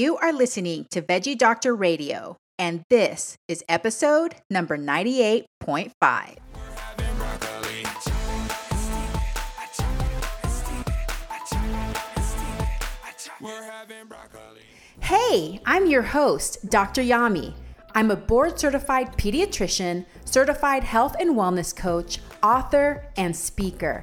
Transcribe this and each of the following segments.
You are listening to Veggie Doctor Radio, and this is episode number 98.5. Hey, I'm your host, Dr. Yami. I'm a board certified pediatrician, certified health and wellness coach, author, and speaker.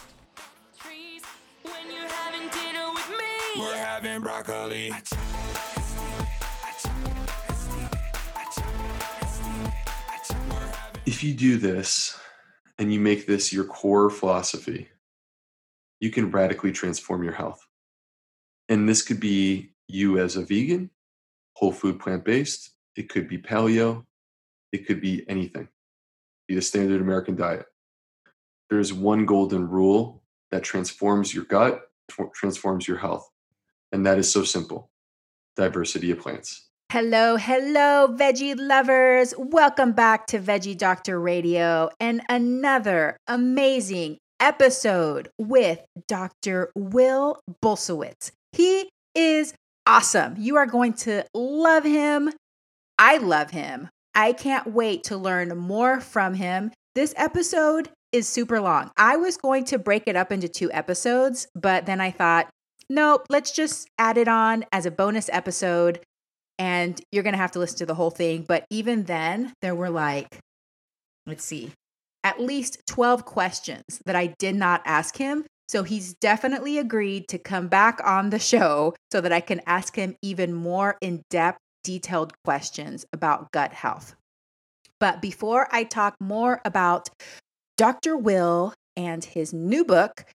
We're having broccoli. If you do this and you make this your core philosophy, you can radically transform your health. And this could be you as a vegan, whole food plant based, it could be paleo, it could be anything, be the standard American diet. There's one golden rule that transforms your gut, transforms your health. And that is so simple diversity of plants. Hello, hello, veggie lovers. Welcome back to Veggie Doctor Radio and another amazing episode with Dr. Will Bulsiewicz. He is awesome. You are going to love him. I love him. I can't wait to learn more from him. This episode is super long. I was going to break it up into two episodes, but then I thought, nope, let's just add it on as a bonus episode. And you're going to have to listen to the whole thing. But even then, there were like, let's see, at least 12 questions that I did not ask him. So he's definitely agreed to come back on the show so that I can ask him even more in depth, detailed questions about gut health. But before I talk more about Dr. Will and his new book,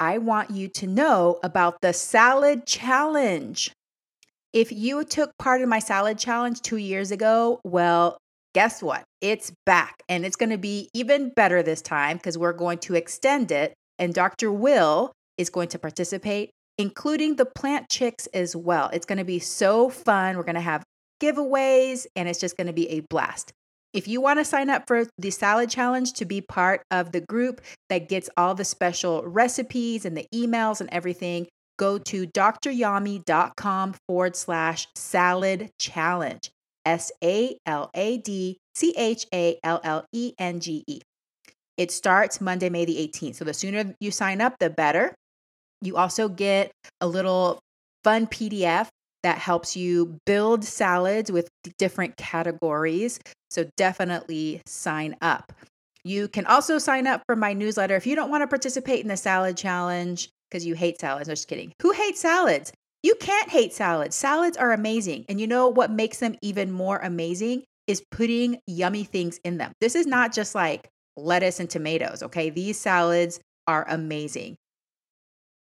I want you to know about the salad challenge. If you took part in my salad challenge two years ago, well, guess what? It's back and it's going to be even better this time because we're going to extend it. And Dr. Will is going to participate, including the plant chicks as well. It's going to be so fun. We're going to have giveaways and it's just going to be a blast. If you want to sign up for the salad challenge to be part of the group that gets all the special recipes and the emails and everything, go to dryami.com forward slash salad challenge. S A L A D C H A L L E N G E. It starts Monday, May the 18th. So the sooner you sign up, the better. You also get a little fun PDF that helps you build salads with different categories. So definitely sign up. You can also sign up for my newsletter if you don't want to participate in the salad challenge because you hate salads. No, just kidding. Who hates salads? You can't hate salads. Salads are amazing. And you know what makes them even more amazing is putting yummy things in them. This is not just like lettuce and tomatoes, okay? These salads are amazing.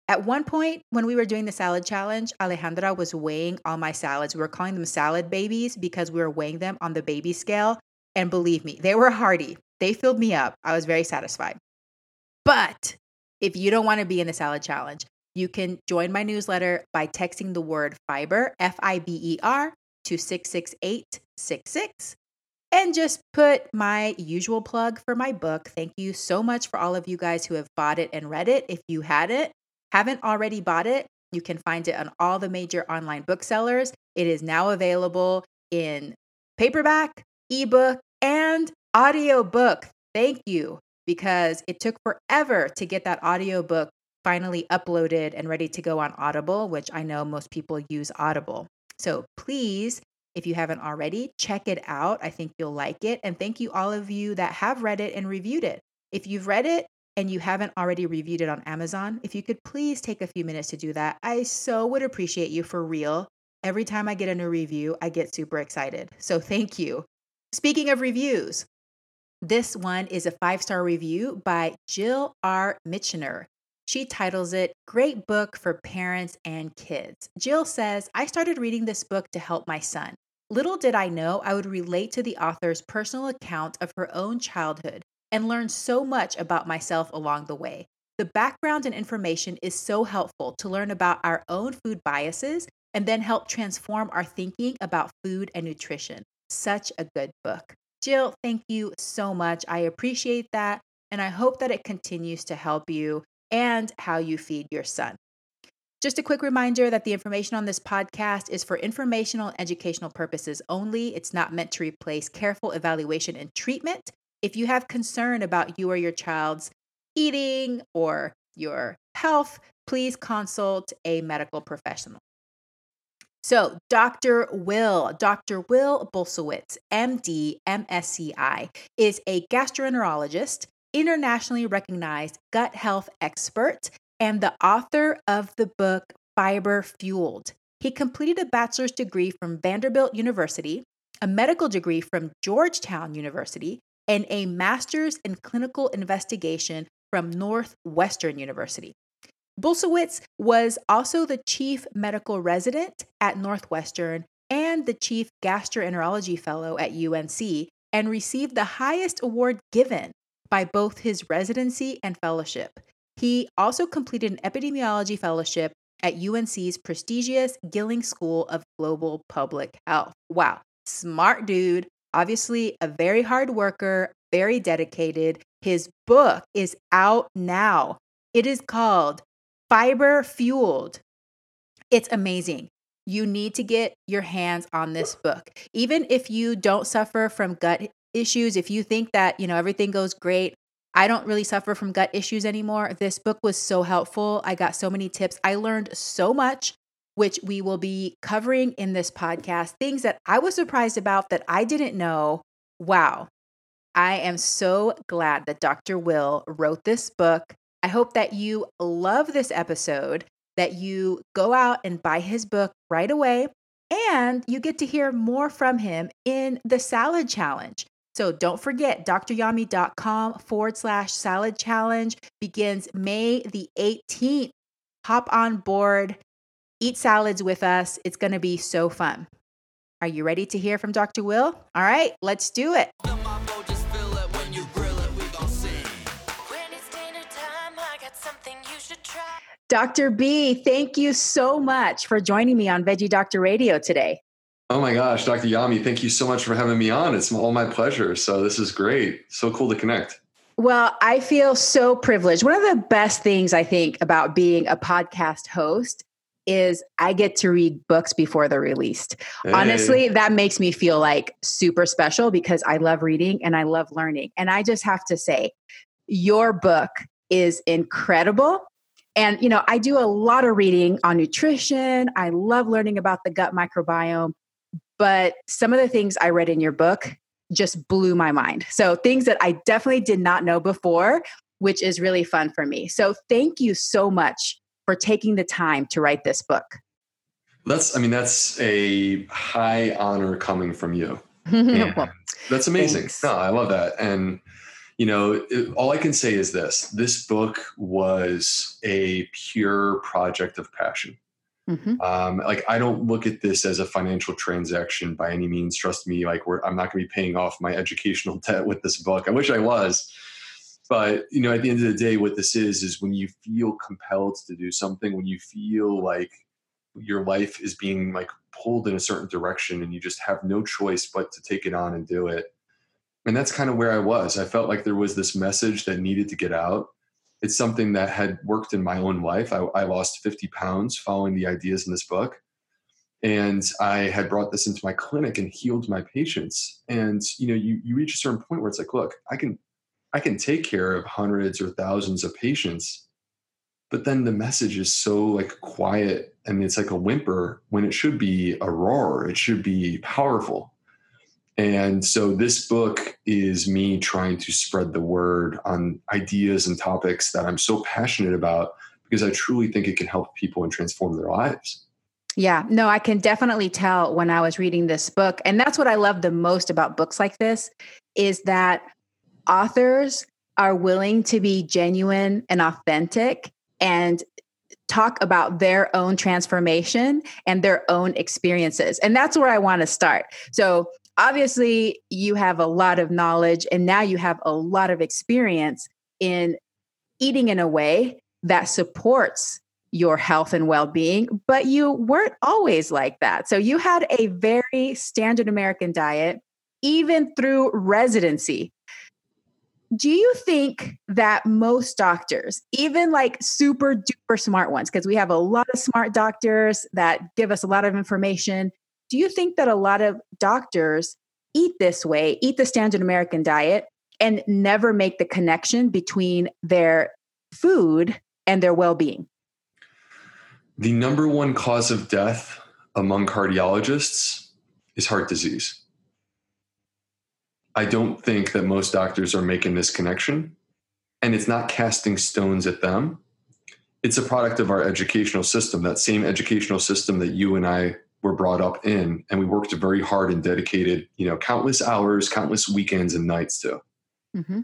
At one point, when we were doing the salad challenge, Alejandra was weighing all my salads. We were calling them salad babies because we were weighing them on the baby scale. And believe me, they were hearty. They filled me up. I was very satisfied. But if you don't want to be in the salad challenge, you can join my newsletter by texting the word fiber, F I B E R, to 66866 and just put my usual plug for my book. Thank you so much for all of you guys who have bought it and read it. If you had it, haven't already bought it, you can find it on all the major online booksellers. It is now available in paperback, ebook, and audiobook. Thank you because it took forever to get that audiobook finally uploaded and ready to go on Audible, which I know most people use Audible. So please, if you haven't already, check it out. I think you'll like it. And thank you, all of you that have read it and reviewed it. If you've read it and you haven't already reviewed it on Amazon, if you could please take a few minutes to do that, I so would appreciate you for real. Every time I get a new review, I get super excited. So thank you. Speaking of reviews, this one is a five star review by Jill R. Mitchener. She titles it Great Book for Parents and Kids. Jill says, I started reading this book to help my son. Little did I know I would relate to the author's personal account of her own childhood and learn so much about myself along the way. The background and information is so helpful to learn about our own food biases and then help transform our thinking about food and nutrition. Such a good book. Jill, thank you so much. I appreciate that. And I hope that it continues to help you and how you feed your son. Just a quick reminder that the information on this podcast is for informational and educational purposes only. It's not meant to replace careful evaluation and treatment. If you have concern about you or your child's eating or your health, please consult a medical professional. So, Dr. Will, Dr. Will Bulsiewicz, MD, MSCI, is a gastroenterologist, internationally recognized gut health expert, and the author of the book Fiber Fueled. He completed a bachelor's degree from Vanderbilt University, a medical degree from Georgetown University, and a master's in clinical investigation from Northwestern University. Bulsiewicz was also the chief medical resident at Northwestern and the chief gastroenterology fellow at UNC and received the highest award given by both his residency and fellowship. He also completed an epidemiology fellowship at UNC's prestigious Gillings School of Global Public Health. Wow, smart dude, obviously a very hard worker, very dedicated. His book is out now. It is called Fiber Fueled. It's amazing. You need to get your hands on this book. Even if you don't suffer from gut issues, if you think that, you know, everything goes great, I don't really suffer from gut issues anymore. This book was so helpful. I got so many tips. I learned so much, which we will be covering in this podcast. Things that I was surprised about that I didn't know. Wow. I am so glad that Dr. Will wrote this book. I hope that you love this episode, that you go out and buy his book right away, and you get to hear more from him in the salad challenge. So don't forget, dryami.com forward slash salad challenge begins May the 18th. Hop on board, eat salads with us. It's going to be so fun. Are you ready to hear from Dr. Will? All right, let's do it. Dr. B, thank you so much for joining me on Veggie Doctor Radio today. Oh my gosh, Dr. Yami, thank you so much for having me on. It's all my pleasure. So this is great. So cool to connect. Well, I feel so privileged. One of the best things I think about being a podcast host is I get to read books before they're released. Hey. Honestly, that makes me feel like super special because I love reading and I love learning. And I just have to say, your book is incredible. And, you know, I do a lot of reading on nutrition. I love learning about the gut microbiome. But some of the things I read in your book just blew my mind. So, things that I definitely did not know before, which is really fun for me. So, thank you so much for taking the time to write this book. That's, I mean, that's a high honor coming from you. well, that's amazing. Thanks. No, I love that. And, you know, it, all I can say is this this book was a pure project of passion. Mm-hmm. Um, like I don't look at this as a financial transaction by any means. Trust me, like I'm not going to be paying off my educational debt with this book. I wish I was, but you know, at the end of the day, what this is is when you feel compelled to do something, when you feel like your life is being like pulled in a certain direction, and you just have no choice but to take it on and do it. And that's kind of where I was. I felt like there was this message that needed to get out it's something that had worked in my own life. I, I, lost 50 pounds following the ideas in this book. And I had brought this into my clinic and healed my patients. And you know, you, you reach a certain point where it's like, look, I can I can take care of hundreds or thousands of patients, but then the message is so like quiet and it's like a whimper when it should be a roar. It should be powerful. And so this book is me trying to spread the word on ideas and topics that I'm so passionate about because I truly think it can help people and transform their lives. Yeah, no, I can definitely tell when I was reading this book. And that's what I love the most about books like this is that authors are willing to be genuine and authentic and talk about their own transformation and their own experiences. And that's where I want to start. So, obviously, you have a lot of knowledge and now you have a lot of experience in eating in a way that supports your health and well being, but you weren't always like that. So, you had a very standard American diet, even through residency do you think that most doctors, even like super duper smart ones, because we have a lot of smart doctors that give us a lot of information, do you think that a lot of doctors eat this way, eat the standard American diet, and never make the connection between their food and their well being? The number one cause of death among cardiologists is heart disease. I don't think that most doctors are making this connection. And it's not casting stones at them. It's a product of our educational system, that same educational system that you and I were brought up in. And we worked very hard and dedicated, you know, countless hours, countless weekends and nights to. Mm-hmm.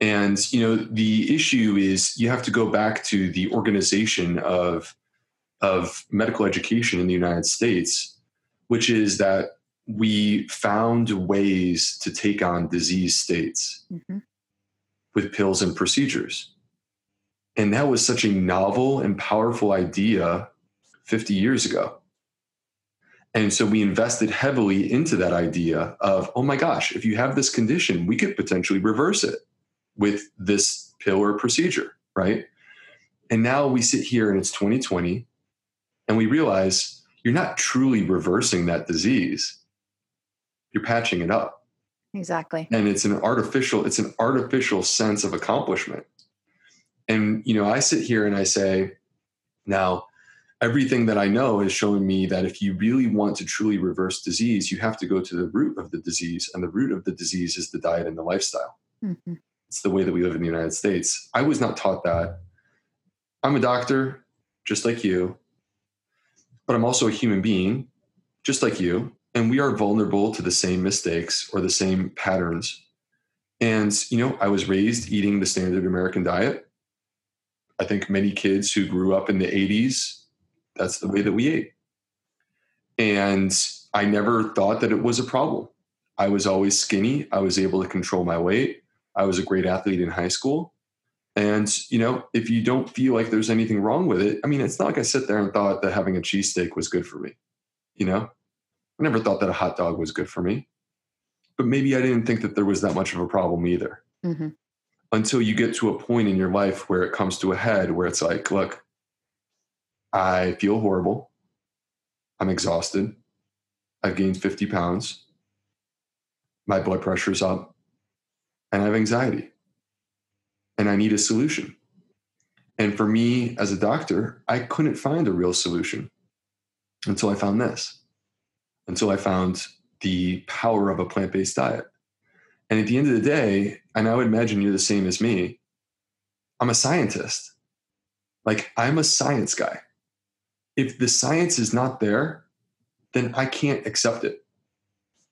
And, you know, the issue is you have to go back to the organization of, of medical education in the United States, which is that we found ways to take on disease states mm-hmm. with pills and procedures. And that was such a novel and powerful idea 50 years ago. And so we invested heavily into that idea of, oh my gosh, if you have this condition, we could potentially reverse it with this pill or procedure, right? And now we sit here and it's 2020 and we realize you're not truly reversing that disease you're patching it up. Exactly. And it's an artificial it's an artificial sense of accomplishment. And you know i sit here and i say now everything that i know is showing me that if you really want to truly reverse disease you have to go to the root of the disease. And the root of the disease is the diet and the lifestyle. Mm-hmm. it's the way that we live in the united states. I was not taught that. I'm a doctor just like you. But i'm also a human being just like you and we are vulnerable to the same mistakes or the same patterns. And you know i was raised eating the standard american diet. I think many kids who grew up in the 80s that's the way that we ate. And i never thought that it was a problem. I was always skinny. I was able to control my weight. I was a great athlete in high school. And you know if you don't feel like there's anything wrong with it i mean it's not like i sit there and thought that having a cheesesteak was good for me you know I never thought that a hot dog was good for me. But maybe I didn't think that there was that much of a problem either. Mm-hmm. Until you get to a point in your life where it comes to a head where it's like, look, I feel horrible. I'm exhausted. I've gained 50 pounds. My blood pressure's up. And I have anxiety. And I need a solution. And for me as a doctor, I couldn't find a real solution until I found this until I found the power of a plant based diet. And at the end of the day, and I would imagine you're the same as me, I'm a scientist. Like, I'm a science guy. If the science is not there, then I can't accept it.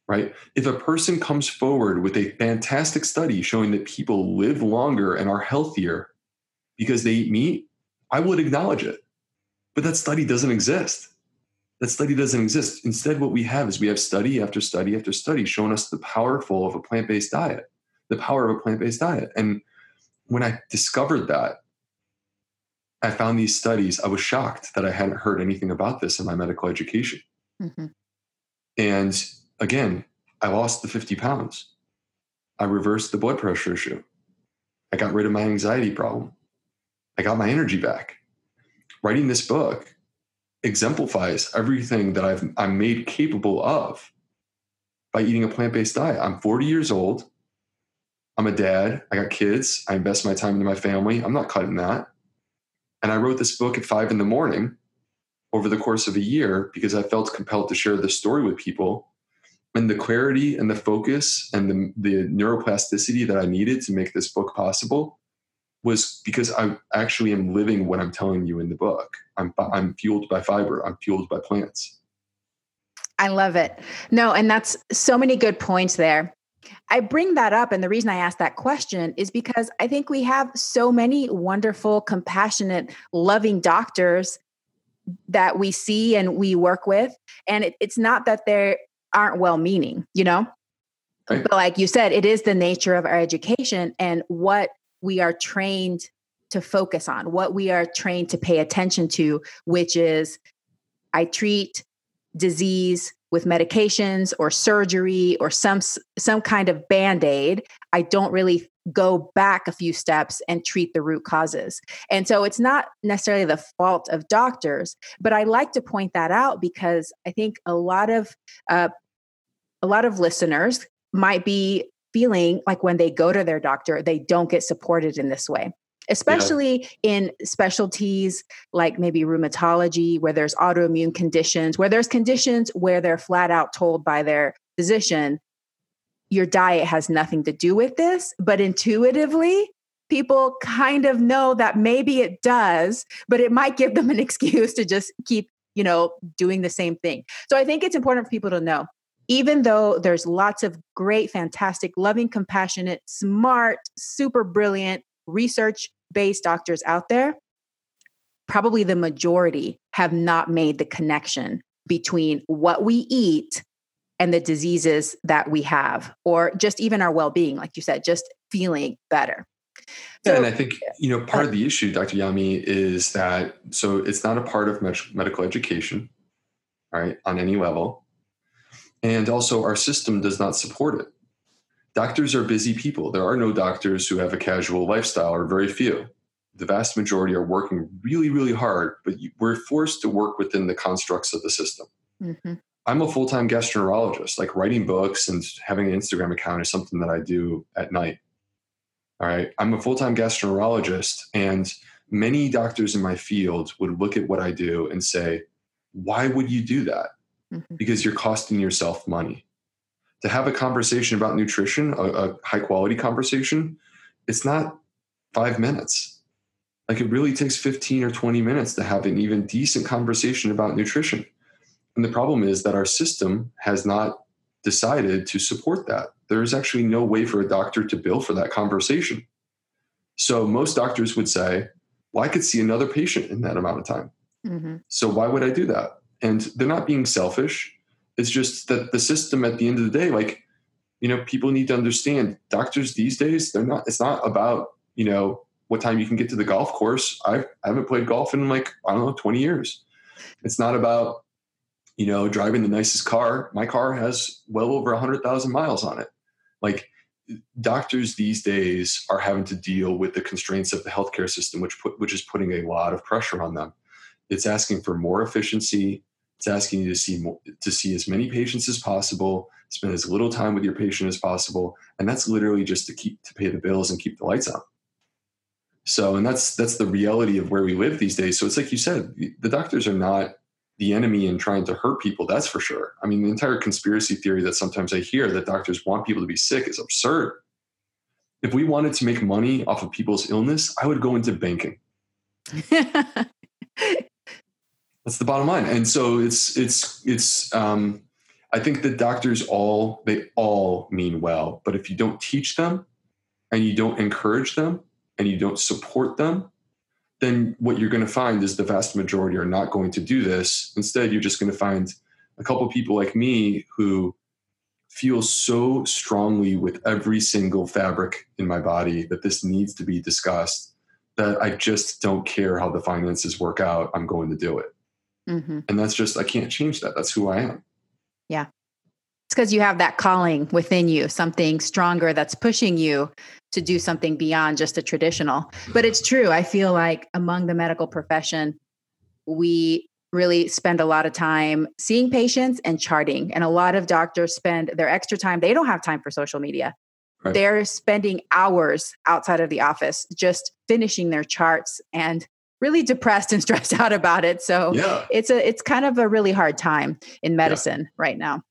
Right? If a person comes forward with a fantastic study showing that people live longer and are healthier because they eat meat, I would acknowledge it. But that study doesn't exist that study doesn't exist. Instead, what we have is we have study after study after study showing us the powerful of a plant based diet, the power of a plant based diet. And when I discovered that, I found these studies. I was shocked that I hadn't heard anything about this in my medical education. Mm-hmm. And again, I lost the 50 pounds. I reversed the blood pressure issue. I got rid of my anxiety problem. I got my energy back. Writing this book exemplifies everything that I've I'm made capable of by eating a plant-based diet. I'm 40 years old. I'm a dad. I got kids. I invest my time into my family. I'm not cutting that. And I wrote this book at five in the morning over the course of a year because I felt compelled to share this story with people. And the clarity and the focus and the, the neuroplasticity that I needed to make this book possible was because I actually am living what I'm telling you in the book. I'm I'm fueled by fiber. I'm fueled by plants. I love it. No, and that's so many good points there. I bring that up. And the reason I ask that question is because I think we have so many wonderful, compassionate, loving doctors that we see and we work with. And it, it's not that they aren't well meaning, you know? Right. But like you said, it is the nature of our education and what we are trained to focus on, what we are trained to pay attention to, which is I treat disease with medications or surgery or some some kind of band-aid. I don't really go back a few steps and treat the root causes. And so it's not necessarily the fault of doctors but i like to point that out because i think a lot of uh, a lot of listeners might be feeling like when they go to their doctor they don't get supported in this way especially yeah. in specialties like maybe rheumatology, where there's autoimmune conditions, where there's conditions where they're flat out told by their physician, your diet has nothing to do with this. But intuitively, people kind of know that maybe it does, but it might give them an excuse to just keep, you know, doing the same thing. So I think it's important for people to know even though there's lots of great, fantastic, loving, compassionate, smart, super brilliant, research based doctors out there, probably the majority have not made the connection between what we eat and the diseases that we have, or just even our well being, like you said, just feeling better. Yeah, and I think you know part of the issue, Dr. Yami, is that so it's not a part of medical education, right, on any level, and also our system does not support it doctors are busy people. There are no doctors who have a casual lifestyle, or very few. The vast majority are working really, really hard, but we're forced to work within the constructs of the system. Mm-hmm. I'm a full time gastroenterologist. Like writing books and having an Instagram account is something that I do at night. All right. I'm a full time gastroenterologist, and many doctors in my field would look at what I do and say, Why would you do that? Mm-hmm. Because you're costing yourself money to have a conversation about nutrition, a, a high quality conversation, it's not five minutes. Like it really takes 15 or 20 minutes to have an even decent conversation about nutrition. And the problem is that our system has not decided to support that. There is actually no way for a doctor to bill for that conversation. So most doctors would say, well, I could see another patient in that amount of time. Mm-hmm. So why would I do that? And they're not being selfish. It's just that the system at the end of the day, like, you know, people need to understand doctors these days, they're not, it's not about, you know, what time you can get to the golf course. I've, I haven't played golf in like, I don't know, 20 years. It's not about, you know, driving the nicest car. My car has well over 100,000 miles on it. Like, doctors these days are having to deal with the constraints of the healthcare system, which put, which is putting a lot of pressure on them. It's asking for more efficiency, it's asking you to see more, to see as many patients as possible, spend as little time with your patient as possible, and that's literally just to keep to pay the bills and keep the lights on. So, and that's that's the reality of where we live these days. So it's like you said, the doctors are not the enemy and trying to hurt people. That's for sure. I mean, the entire conspiracy theory that sometimes I hear that doctors want people to be sick is absurd. If we wanted to make money off of people's illness, I would go into banking. That's the bottom line. And so it's it's it's um, I think the doctors all they all mean well, but if you don't teach them and you don't encourage them and you don't support them, then what you're going to find is the vast majority are not going to do this. Instead, you're just going to find a couple people like me who feel so strongly with every single fabric in my body that this needs to be discussed that I just don't care how the finances work out. I'm going to do it. Mm-hmm. And that's just, I can't change that. That's who I am. Yeah. It's because you have that calling within you, something stronger that's pushing you to do something beyond just a traditional. But it's true. I feel like among the medical profession, we really spend a lot of time seeing patients and charting. And a lot of doctors spend their extra time, they don't have time for social media. Right. They're spending hours outside of the office just finishing their charts and really depressed and stressed out about it. So yeah. it's a it's kind of a really hard time in medicine yeah. right now.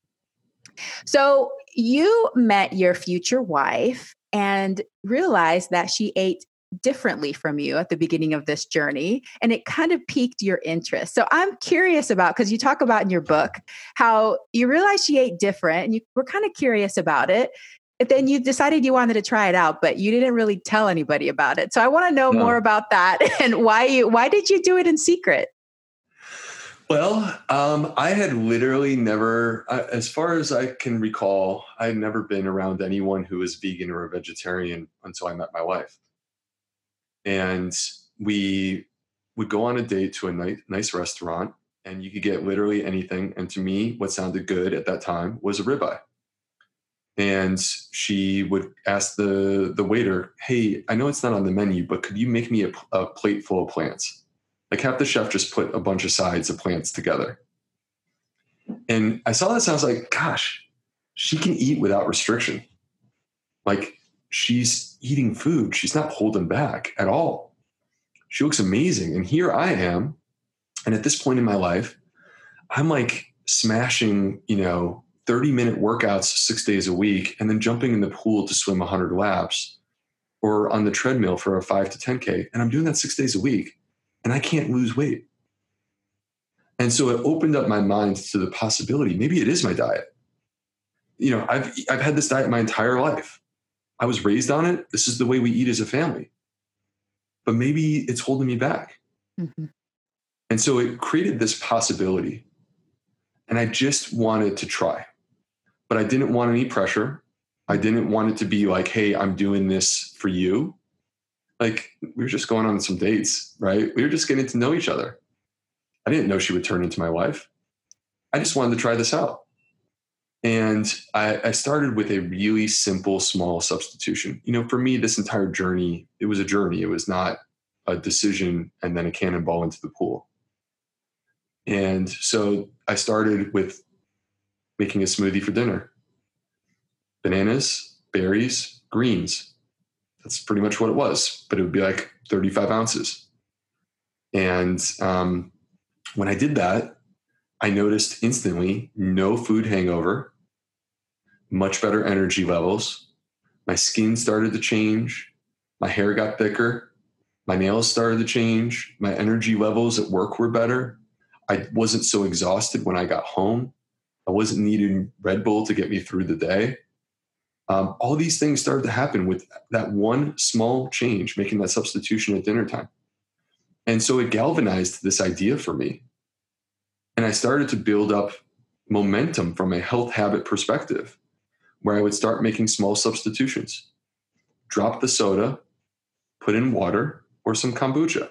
So you met your future wife and realized that she ate differently from you at the beginning of this journey and it kind of piqued your interest. So I'm curious about because you talk about in your book how you realized she ate different and you were kind of curious about it. Then you decided you wanted to try it out, but you didn't really tell anybody about it. So I want to know no. more about that and why you why did you do it in secret? Well, um, I had literally never, as far as I can recall, I had never been around anyone who was vegan or a vegetarian until I met my wife. And we would go on a date to a nice, nice restaurant, and you could get literally anything. And to me, what sounded good at that time was a ribeye. And she would ask the the waiter, "Hey, I know it's not on the menu, but could you make me a, a plate full of plants?" Like have the chef just put a bunch of sides of plants together. And I saw this and I was like, gosh, she can eat without restriction. Like she's eating food. She's not holding back at all. She looks amazing. And here I am. And at this point in my life, I'm like smashing, you know, 30 minute workouts six days a week and then jumping in the pool to swim 100 laps or on the treadmill for a 5 to 10K. And I'm doing that six days a week and I can't lose weight. And so it opened up my mind to the possibility maybe it is my diet. You know, I've, I've had this diet my entire life. I was raised on it. This is the way we eat as a family. But maybe it's holding me back. Mm-hmm. And so it created this possibility. And I just wanted to try. But I didn't want any pressure. I didn't want it to be like, hey, I'm doing this for you like we were just going on some dates, right? We were just getting to know each other. I didn't know she would turn into my wife. I just wanted to try this out. And I, I, started with a really simple, small substitution. You know, for me, this entire journey, it was a journey. It was not a decision and then a cannonball into the pool. And so I started with making a smoothie for dinner bananas, berries, greens, that's pretty much what it was, but it would be like 35 ounces. And um, when I did that, I noticed instantly no food hangover, much better energy levels. My skin started to change. My hair got thicker. My nails started to change. My energy levels at work were better. I wasn't so exhausted when I got home. I wasn't needing Red Bull to get me through the day. Um, all these things started to happen with that one small change, making that substitution at dinner time. And so it galvanized this idea for me. And I started to build up momentum from a health habit perspective, where I would start making small substitutions. Drop the soda, put in water or some kombucha.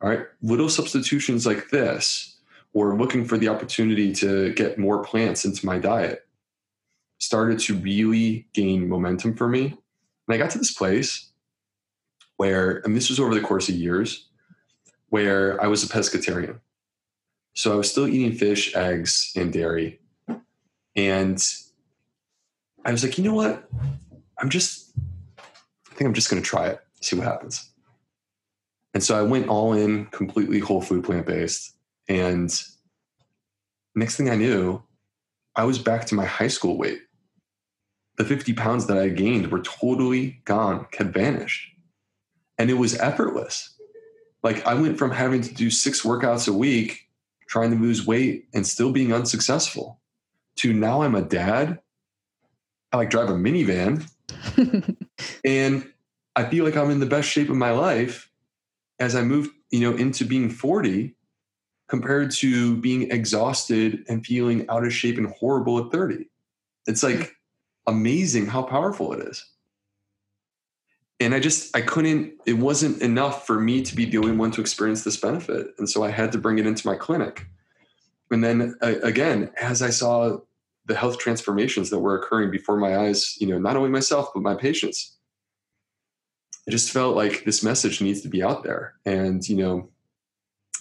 All right, little substitutions like this, or looking for the opportunity to get more plants into my diet started to really gain momentum for me. And I got to this place where, and this was over the course of years, where I was a pescatarian. So I was still eating fish, eggs, and dairy. And I was like, you know what? I'm just, I think I'm just going to try it, see what happens. And so I went all in, completely whole food, plant based. And next thing I knew, I was back to my high school weight the 50 pounds that I gained were totally gone, had vanished. And it was effortless. Like I went from having to do six workouts a week, trying to lose weight and still being unsuccessful, to now I'm a dad. I like drive a minivan. and I feel like I'm in the best shape of my life as I move, you know, into being 40 compared to being exhausted and feeling out of shape and horrible at 30. It's like amazing how powerful it is. And I just, I couldn't, it wasn't enough for me to be the only one to experience this benefit. And so I had to bring it into my clinic. And then uh, again, as I saw the health transformations that were occurring before my eyes, you know, not only myself, but my patients, I just felt like this message needs to be out there. And, you know,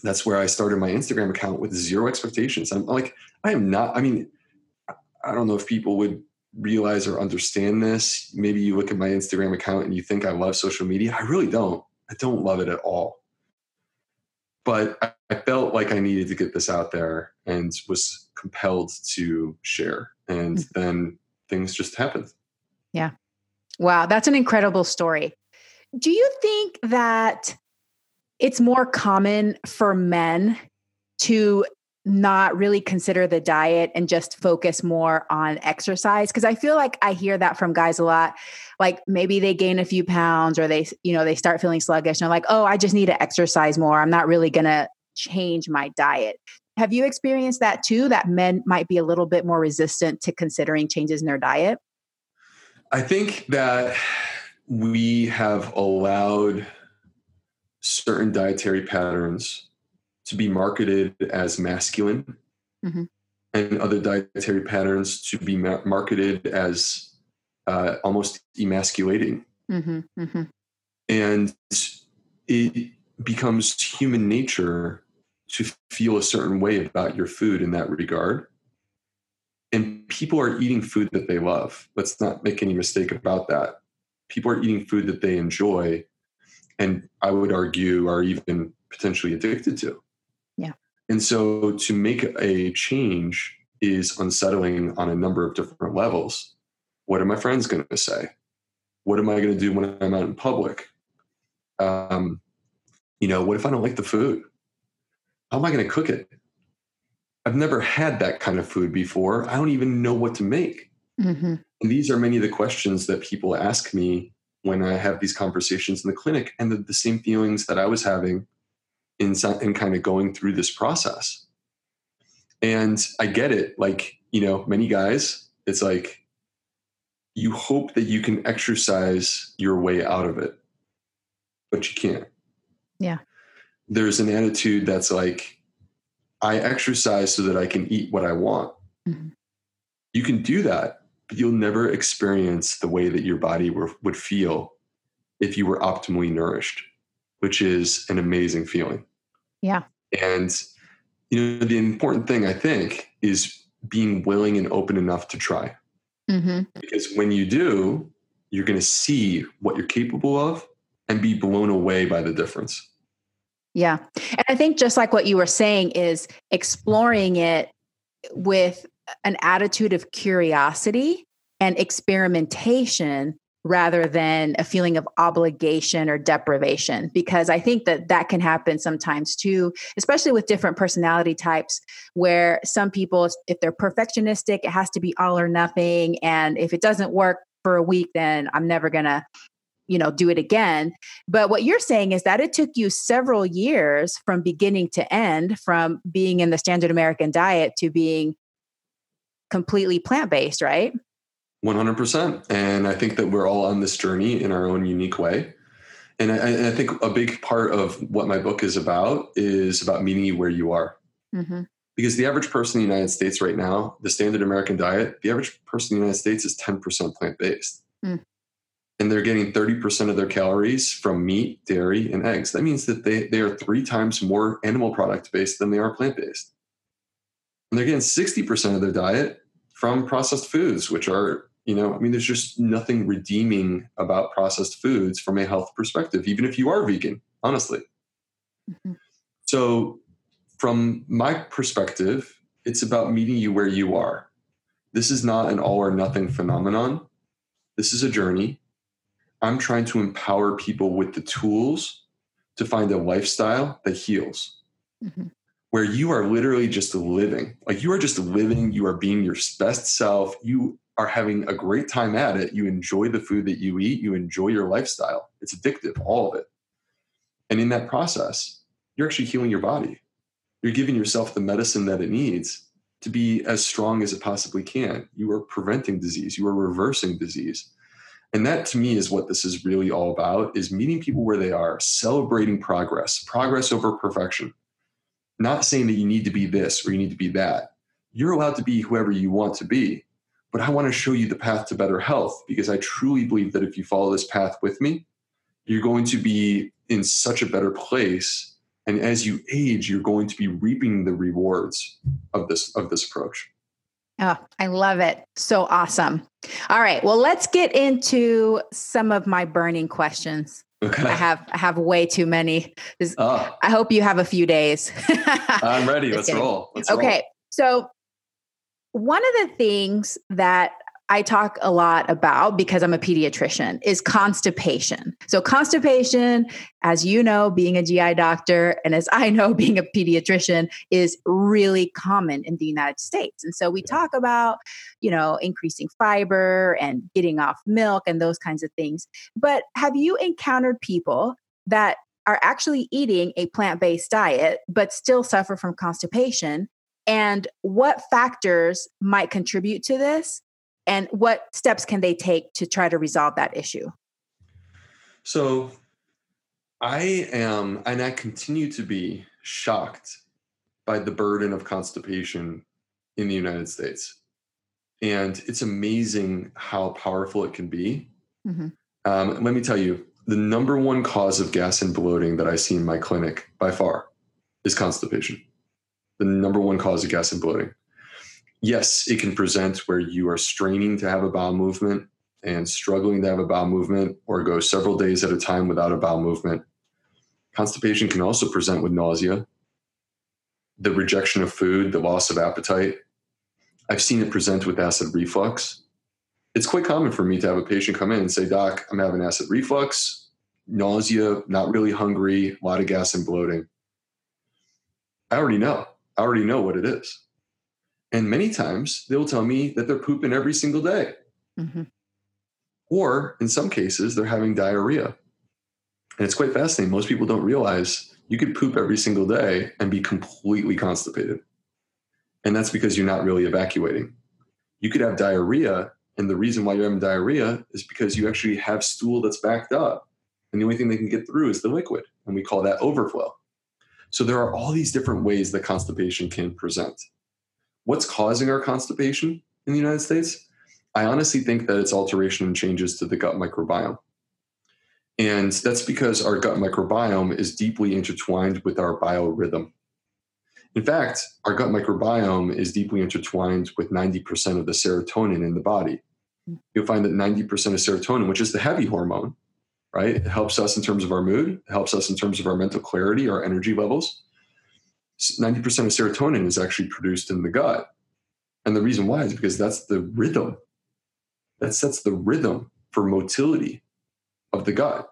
that's where I started my Instagram account with zero expectations. I'm like, I am not, I mean, I don't know if people would realize or understand this. Maybe you look at my Instagram account and you think I love social media. I really don't. I don't love it at all. But I, felt like I needed to get this out there and was compelled to share. And mm-hmm. then things just happened. Yeah. Wow. That's an incredible story. Do you think that it's more common for men to not really consider the diet and just focus more on exercise because i feel like i hear that from guys a lot. Like maybe they gain a few pounds or they you know they start feeling sluggish and they're like oh i just need to exercise more. I'm not really going to change my diet. Have you experienced that too that men might be a little bit more resistant to considering changes in their diet? I think that we have allowed certain dietary patterns to be marketed as masculine mm-hmm. and other dietary patterns to be ma- marketed as uh, almost emasculating. Mm-hmm. Mm-hmm. And it becomes human nature to feel a certain way about your food in that regard. And people are eating food that they love. Let's not make any mistake about that. People are eating food that they enjoy, and I would argue are even potentially addicted to. Yeah. And so to make a change is unsettling on a number of different levels. What are my friends going to say? What am I going to do when I'm out in public? Um, you know, what if I don't like the food? How am I going to cook it? I've never had that kind of food before. I don't even know what to make. Mm-hmm. And these are many of the questions that people ask me when I have these conversations in the clinic, and the, the same feelings that I was having in, in kind of going through this process. And I get it. Like, you know, many guys, it's like you hope that you can exercise your way out of it, but you can't. Yeah. There's an attitude that's like, I exercise so that I can eat what I want. Mm-hmm. You can do that, but you'll never experience the way that your body were, would feel if you were optimally nourished which is an amazing feeling. Yeah. And you know, the important thing I think is being willing and open enough to try. Mm-hmm. Because when you do, you're going to see what you're capable of and be blown away by the difference. Yeah. And I think just like what you were saying is exploring it with an attitude of curiosity and experimentation rather than a feeling of obligation or deprivation because i think that that can happen sometimes too especially with different personality types where some people if they're perfectionistic it has to be all or nothing and if it doesn't work for a week then i'm never going to you know do it again. But what you're saying is that it took you several years from beginning to end from being in the standard american diet to being completely plant-based right 100%. And I think that we're all on this journey in our own unique way. And I, I think a big part of what my book is about is about meeting you where you are. Mm-hmm. Because the average person in the United States right now, the standard American diet, the average person in the United States is 10% plant based. Mm. And they're getting 30% of their calories from meat, dairy, and eggs. That means that they, they are three times more animal product based than they are plant based. And they're getting 60% of their diet from processed foods, which are, you know, I mean, there's just nothing redeeming about processed foods from a health perspective, even if you are vegan, honestly. Mm-hmm. So, from my perspective, it's about meeting you where you are. This is not an all or nothing phenomenon. This is a journey. I'm trying to empower people with the tools to find a lifestyle that heals. Mm-hmm where you are literally just living. Like you are just living, you are being your best self. You are having a great time at it. You enjoy the food that you eat, you enjoy your lifestyle. It's addictive, all of it. And in that process, you're actually healing your body. You're giving yourself the medicine that it needs to be as strong as it possibly can. You are preventing disease, you are reversing disease. And that to me is what this is really all about is meeting people where they are, celebrating progress, progress over perfection not saying that you need to be this or you need to be that. You're allowed to be whoever you want to be. But I want to show you the path to better health because I truly believe that if you follow this path with me, you're going to be in such a better place. And as you age, you're going to be reaping the rewards of this of this approach. Oh, I love it. So awesome. All right. Well, let's get into some of my burning questions. Okay. I have I have way too many. Oh. I hope you have a few days. I'm ready. Let's kidding. roll. Let's okay. Roll. So one of the things that I talk a lot about because I'm a pediatrician is constipation. So, constipation, as you know, being a GI doctor, and as I know, being a pediatrician, is really common in the United States. And so, we talk about, you know, increasing fiber and getting off milk and those kinds of things. But have you encountered people that are actually eating a plant based diet, but still suffer from constipation? And what factors might contribute to this? And what steps can they take to try to resolve that issue? So i am and i continue to be shocked by the burden of constipation in the united states. And it's amazing how powerful it can be. Mm-hmm. um, let me tell you the number one cause of gas and bloating that i see in my clinic by far is constipation. The number one cause of gas and bloating yes, it can present where you are straining to have a bowel movement and struggling to have a bowel movement or go several days at a time without a bowel movement. Constipation can also present with nausea, the rejection of food, the loss of appetite. I've seen it present with acid reflux. It's quite common for me to have a patient come in and say, Doc, I'm having acid reflux, nausea, not really hungry, a lot of gas and bloating. I already know. I already know what it is. And many times they'll tell me that they're pooping every single day. Mm-hmm. Or in some cases, they're having diarrhea. And it's quite fascinating. Most people don't realize you could poop every single day and be completely constipated. And that's because you're not really evacuating. You could have diarrhea. And the reason why you're having diarrhea is because you actually have stool that's backed up. And the only thing they can get through is the liquid. And we call that overflow. So there are all these different ways that constipation can present what's causing our constipation in the United States? I honestly think that it's alteration and changes to the gut microbiome. And that's because our gut microbiome is deeply intertwined with our biorhythm. In fact, our gut microbiome is deeply intertwined with 90% of the serotonin in the body. You'll find that 90% of serotonin, which is the heavy hormone, right? It helps us in terms of our mood, it helps us in terms of our mental clarity, our energy levels. 90% of serotonin is actually produced in the gut. And the reason why is because that's the rhythm. That sets the rhythm for motility of the gut.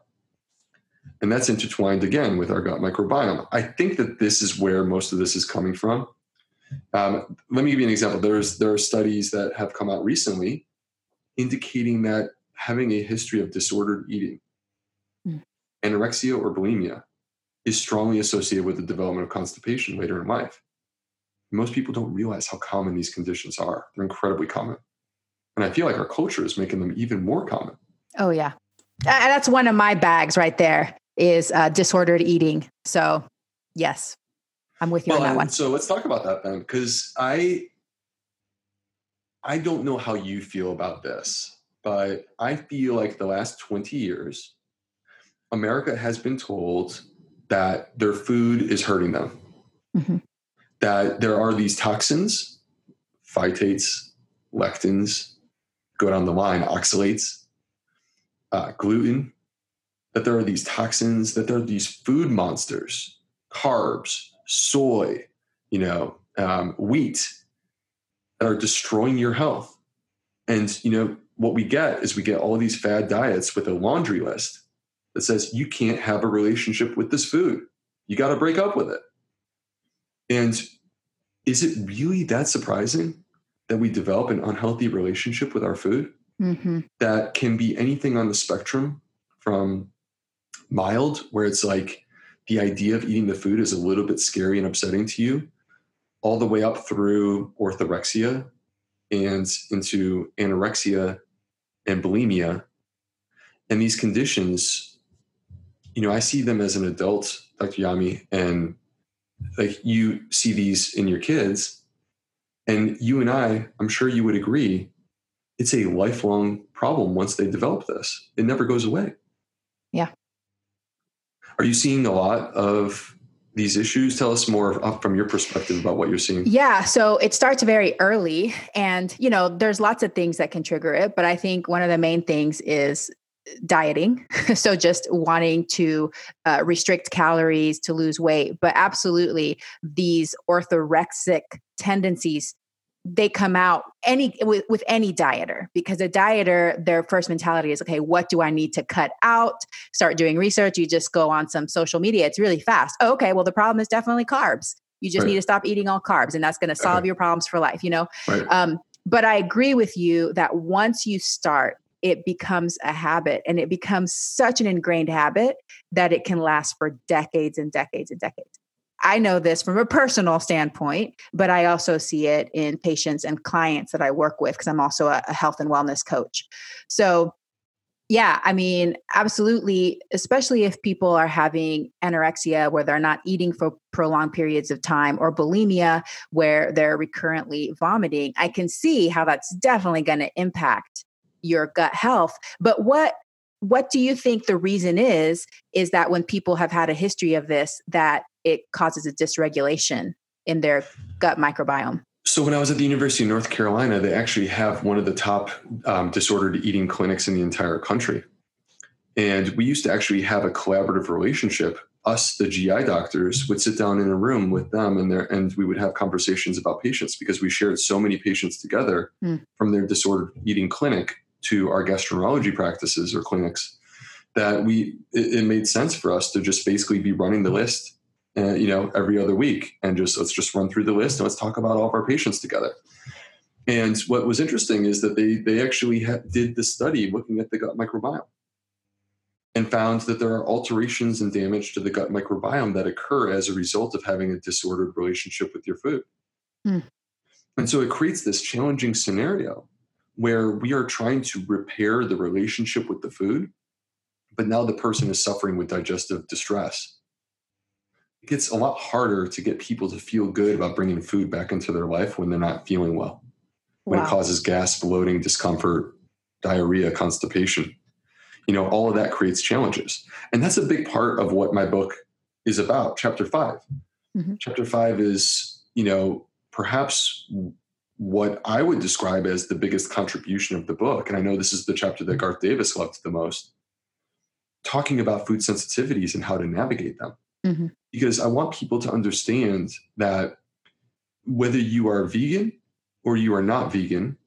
And that's intertwined again with our gut microbiome. I think that this is where most of this is coming from. Um, let me give you an example. There's there are studies that have come out recently indicating that having a history of disordered eating, mm. anorexia or bulimia, is strongly associated with the development of constipation later in life. Most people don't realize how common these conditions are. They're incredibly common. And I feel like our culture is making them even more common. Oh, yeah. That's one of my bags right there is uh, disordered eating. So, yes, I'm with you well, on that one. So let's talk about that then, because I I don't know how you feel about this, but I feel like the last 20 years, America has been told that their food is hurting them. Mm-hmm. That there are these toxins, phytates, lectins, go down the line, oxalates, uh, gluten, that there are these toxins, that there are these food monsters, carbs, soy, you know, um, wheat that are destroying your health. And, you know, what we get is we get all these fad diets with a laundry list that says you can't have a relationship with this food. You got to break up with it. And is it really that surprising that we develop an unhealthy relationship with our food mm-hmm. that can be anything on the spectrum from mild, where it's like the idea of eating the food is a little bit scary and upsetting to you, all the way up through orthorexia and into anorexia and bulimia. And these conditions you know, I see them as an adult, Dr. Yami, and like you see these in your kids, and you and I, I'm sure you would agree, it's a lifelong problem once they develop this. It never goes away. Yeah. Are you seeing a lot of these issues? Tell us more from your perspective about what you're seeing. Yeah, so it starts very early, and you know, there's lots of things that can trigger it, but I think one of the main things is dieting so just wanting to uh, restrict calories to lose weight but absolutely these orthorexic tendencies they come out any with, with any dieter because a dieter their first mentality is okay what do i need to cut out? Start doing research you just go on some social media it's really fast. Oh, okay well the problem is definitely carbs. You just right. need to stop eating all carbs and that's going to solve your problems for life you know? Right. um, but i agree with you that once you start it becomes a habit and it becomes such an ingrained habit that it can last for decades and decades and decades I know this from a personal standpoint, but I also see it in patients and clients that I work with because I'm also a, a health and wellness coach. So, yeah, I mean, absolutely, especially if people are having anorexia where they're not eating for prolonged periods of time or bulimia where they're recurrently vomiting, I can see how that's definitely going to impact your gut health. But what what do you think the reason is is that when people have had a history of this that it causes a dysregulation in their gut microbiome. So, when I was at the University of North Carolina, they actually have one of the top um, disordered eating clinics in the entire country. And we used to actually have a collaborative relationship. Us, the GI doctors, would sit down in a room with them and, their, and we would have conversations about patients because we shared so many patients together mm. from their disordered eating clinic to our gastroenterology practices or clinics that we it, it made sense for us to just basically be running the list uh, you know, every other week and just let's just run through the list and let's talk about all of our patients together. And what was interesting is that they they actually ha- did the study looking at the gut microbiome and found that there are alterations and damage to the gut microbiome that occur as a result of having a disordered relationship with your food. Mm. And so it creates this challenging scenario where we are trying to repair the relationship with the food, but now the person is suffering with digestive distress it gets a lot harder to get people to feel good about bringing food back into their life when they're not feeling well, when wow. it causes gas, bloating, discomfort, diarrhea, constipation. You know, all of that creates challenges. And that's a big part of what my book is about, chapter 5 mm-hmm. Chapter five is, you know, perhaps what I would describe as the biggest contribution of the book. And I know this is the chapter that Garth Davis loved the most, talking about food sensitivities and how to navigate them. Mm-hmm. Because I want people to understand that whether you are vegan or you are not vegan,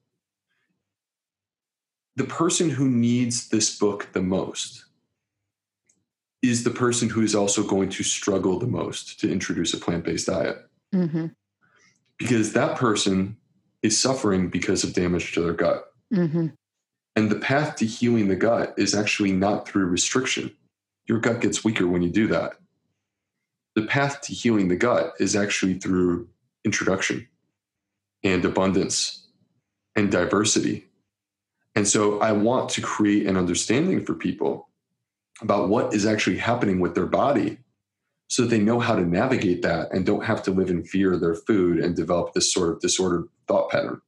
the person who needs this book the most is the person who is also going to struggle the most to introduce a plant based diet. Mm-hmm. Because that person is suffering because of damage to their gut. Mm-hmm. And the path to healing the gut is actually not through restriction. Your gut gets weaker when you do that the path to healing the gut is actually through introduction and abundance and diversity. And so I want to create an understanding for people about what is actually happening with their body so that they know how to navigate that and don't have to live in fear of their food and develop this sort of disordered thought pattern.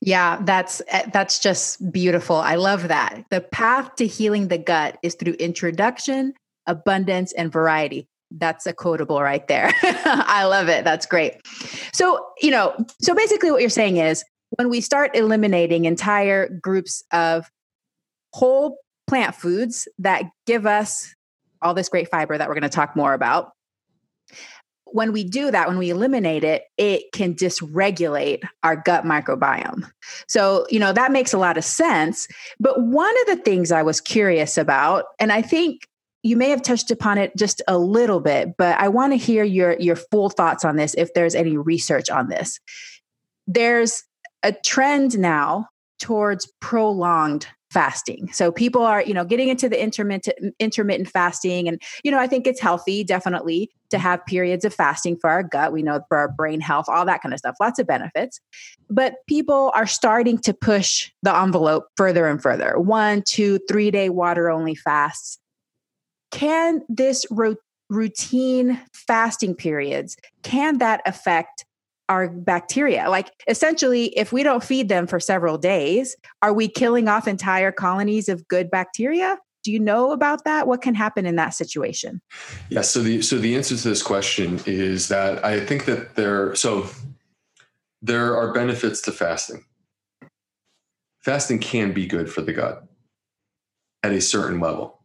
Yeah, that's eh, that's just beautiful. I love that. The path to healing the gut is through introduction, abundance and variety that's a quotable right there. I love it. That's great. So, you know, so basically what you're saying is when we start eliminating entire groups of whole plant foods that give us all this great fiber that we're going to talk more about, when we do that, when we eliminate it, it can dysregulate our gut microbiome. So, you know, that makes a lot of sense. But one of the things I was curious about, and I think you may have touched upon it just a little bit, but I want to hear your your full thoughts on this if there's any research on this. There's a trend now towards prolonged fasting. So people are, you know, getting into the intermittent intermittent fasting and you know, I think it's healthy definitely to have periods of fasting for our gut, we know for our brain health, all that kind of stuff, lots of benefits. But people are starting to push the envelope further and further. One, two, three day water only fasts can this ro- routine fasting periods can that affect our bacteria. Like essentially if we don't feed them for several days are we killing off entire colonies of good bacteria? Do you know about that? What can happen in that situation? Yes yeah, so the so the answer to this question is that i think that there so there are benefits to fasting. Fasting can be good for the gut at a certain level.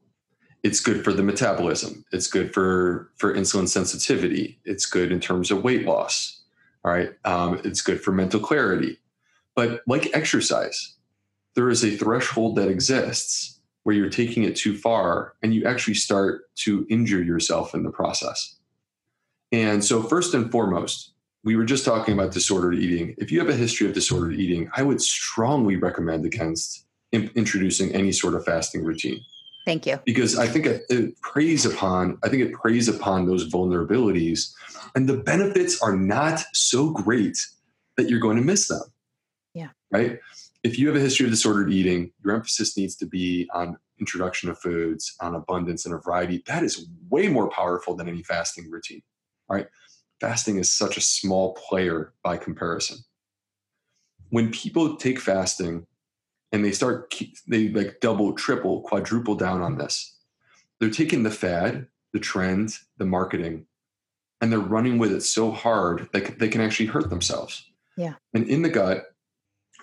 It's good for the metabolism. It's good for for insulin sensitivity. It's good in terms of weight loss All right. Um, it's good for mental clarity. But like exercise, there is a threshold that exists where you're taking it too far and you actually start to injure yourself in the process. And so, first and foremost, we were just talking about disordered eating. If you have a history of disordered eating, I would strongly recommend against in- introducing any sort of fasting routine. Thank you. Because I think it, it preys upon, I think it preys upon those vulnerabilities, and the benefits are not so great that you're going to miss them. Yeah. Right. If you have a history of disordered eating, your emphasis needs to be on introduction of foods, on abundance and a variety. That is way more powerful than any fasting routine. Right fasting is such a small player by comparison. When people take fasting and they start, they like double, triple, quadruple down on this, they're taking the fad, the trend, the marketing, and they're running with it so hard that they can actually hurt themselves. Yeah. And in the gut,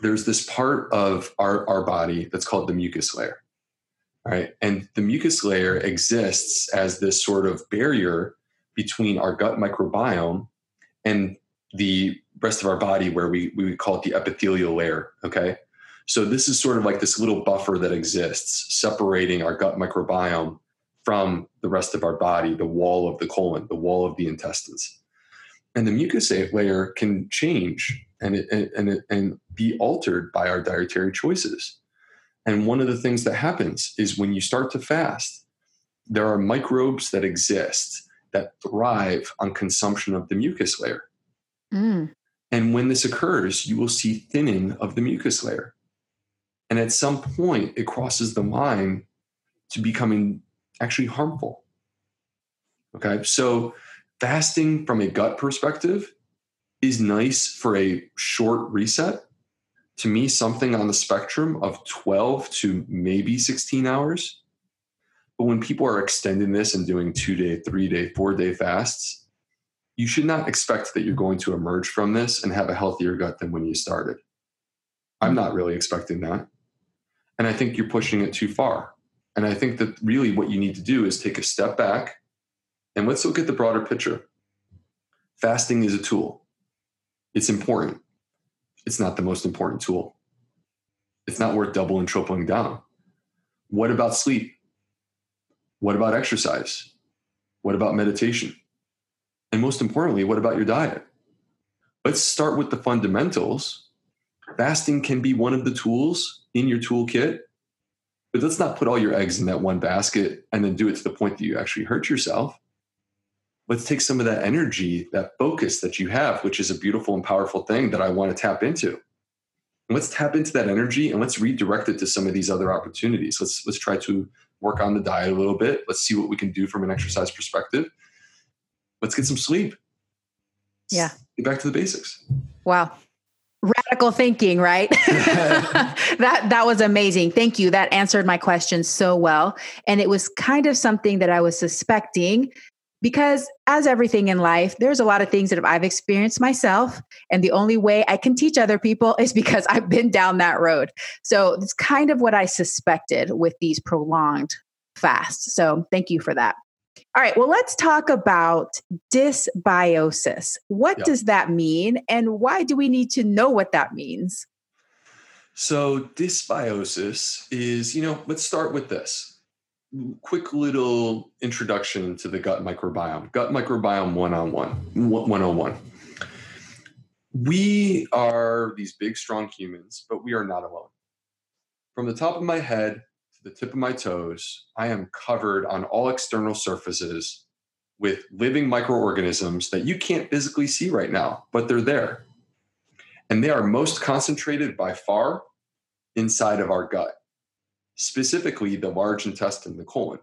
there's this part of our, our body that's called the mucus layer. Right. And the mucus layer exists as this sort of barrier between our gut microbiome and the rest of our body where we, we would call it the epithelial layer okay so this is sort of like this little buffer that exists separating our gut microbiome from the rest of our body the wall of the colon the wall of the intestines and the mucus layer can change and it, and it, and be altered by our dietary choices and one of the things that happens is when you start to fast there are microbes that exist that thrive on consumption of the mucus layer. Mm. And when this occurs, you will see thinning of the mucus layer. And at some point, it crosses the line to becoming actually harmful. Okay, so fasting from a gut perspective is nice for a short reset. To me, something on the spectrum of 12 to maybe 16 hours but when people are extending this and doing two day, three day, four day fasts, you should not expect that you're going to emerge from this and have a healthier gut than when you started. I'm not really expecting that. And I think you're pushing it too far. And I think that really what you need to do is take a step back and let's look at the broader picture. Fasting is a tool, it's important. It's not the most important tool. It's not worth double and tripling down. What about sleep? What about exercise? What about meditation? And most importantly, what about your diet? Let's start with the fundamentals. Fasting can be one of the tools in your toolkit, but let's not put all your eggs in that one basket and then do it to the point that you actually hurt yourself. Let's take some of that energy, that focus that you have, which is a beautiful and powerful thing that I want to tap into. And let's tap into that energy and let's redirect it to some of these other opportunities. Let's let's try to work on the diet a little bit. Let's see what we can do from an exercise perspective. Let's get some sleep. Yeah. Get back to the basics. Wow. Radical thinking, right? that that was amazing. Thank you. That answered my question so well. And it was kind of something that I was suspecting because as everything in life there's a lot of things that i've experienced myself and the only way i can teach other people is because i've been down that road so it's kind of what i suspected with these prolonged fasts so thank you for that all right well let's talk about dysbiosis what yep. does that mean and why do we need to know what that means so dysbiosis is you know let's start with this quick little introduction to the gut microbiome. Gut microbiome one on one, 101. We are these big, strong humans, but we are not alone. From the top of my head the tip of my toes, I am covered on all external surfaces with living microorganisms that you can't physically see right now, but they're there. And they are most concentrated by far inside of our gut specifically the large intestine, the colon.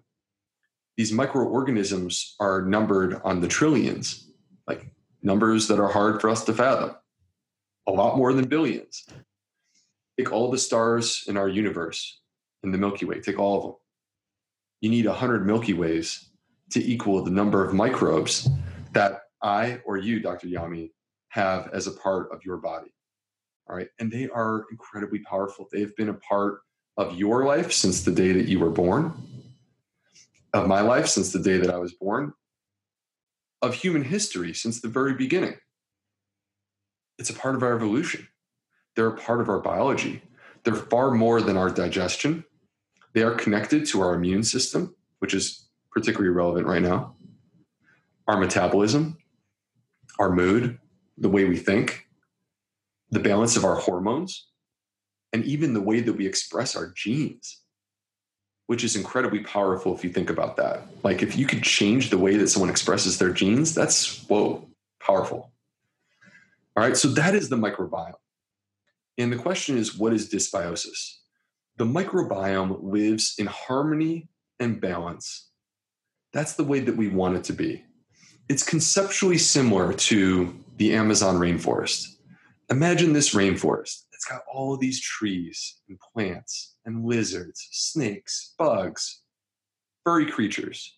These microorganisms are numbered on the trillions, like numbers that are hard for us to fathom, a lot more than billions. Take all the stars in our universe in the Milky Way, take all of them. You need 100 Milky Ways to equal the number of microbes that I or you, Dr. Yami, have as a part of your body. All right. And they are incredibly powerful. They've been a part of your life since the day that you were born, of my life since the day that I was born, of human history since the very beginning. it's a part of our evolution. They're a part of our biology. They're far more than our digestion. They are connected to our immune system, which is particularly relevant right now, our metabolism, our mood, the way we think, the balance of our hormones, and even the way that we express our genes, which is incredibly powerful if you think about that. Like, if you could change the way that someone expresses their genes, that's whoa, powerful. All right, so that is the microbiome. And the question is, what is dysbiosis? The microbiome lives in harmony and balance. That's the way that we want it to be. It's conceptually similar to the Amazon rainforest. Imagine this rainforest. It's got all these trees and plants and lizards, snakes, bugs, furry creatures.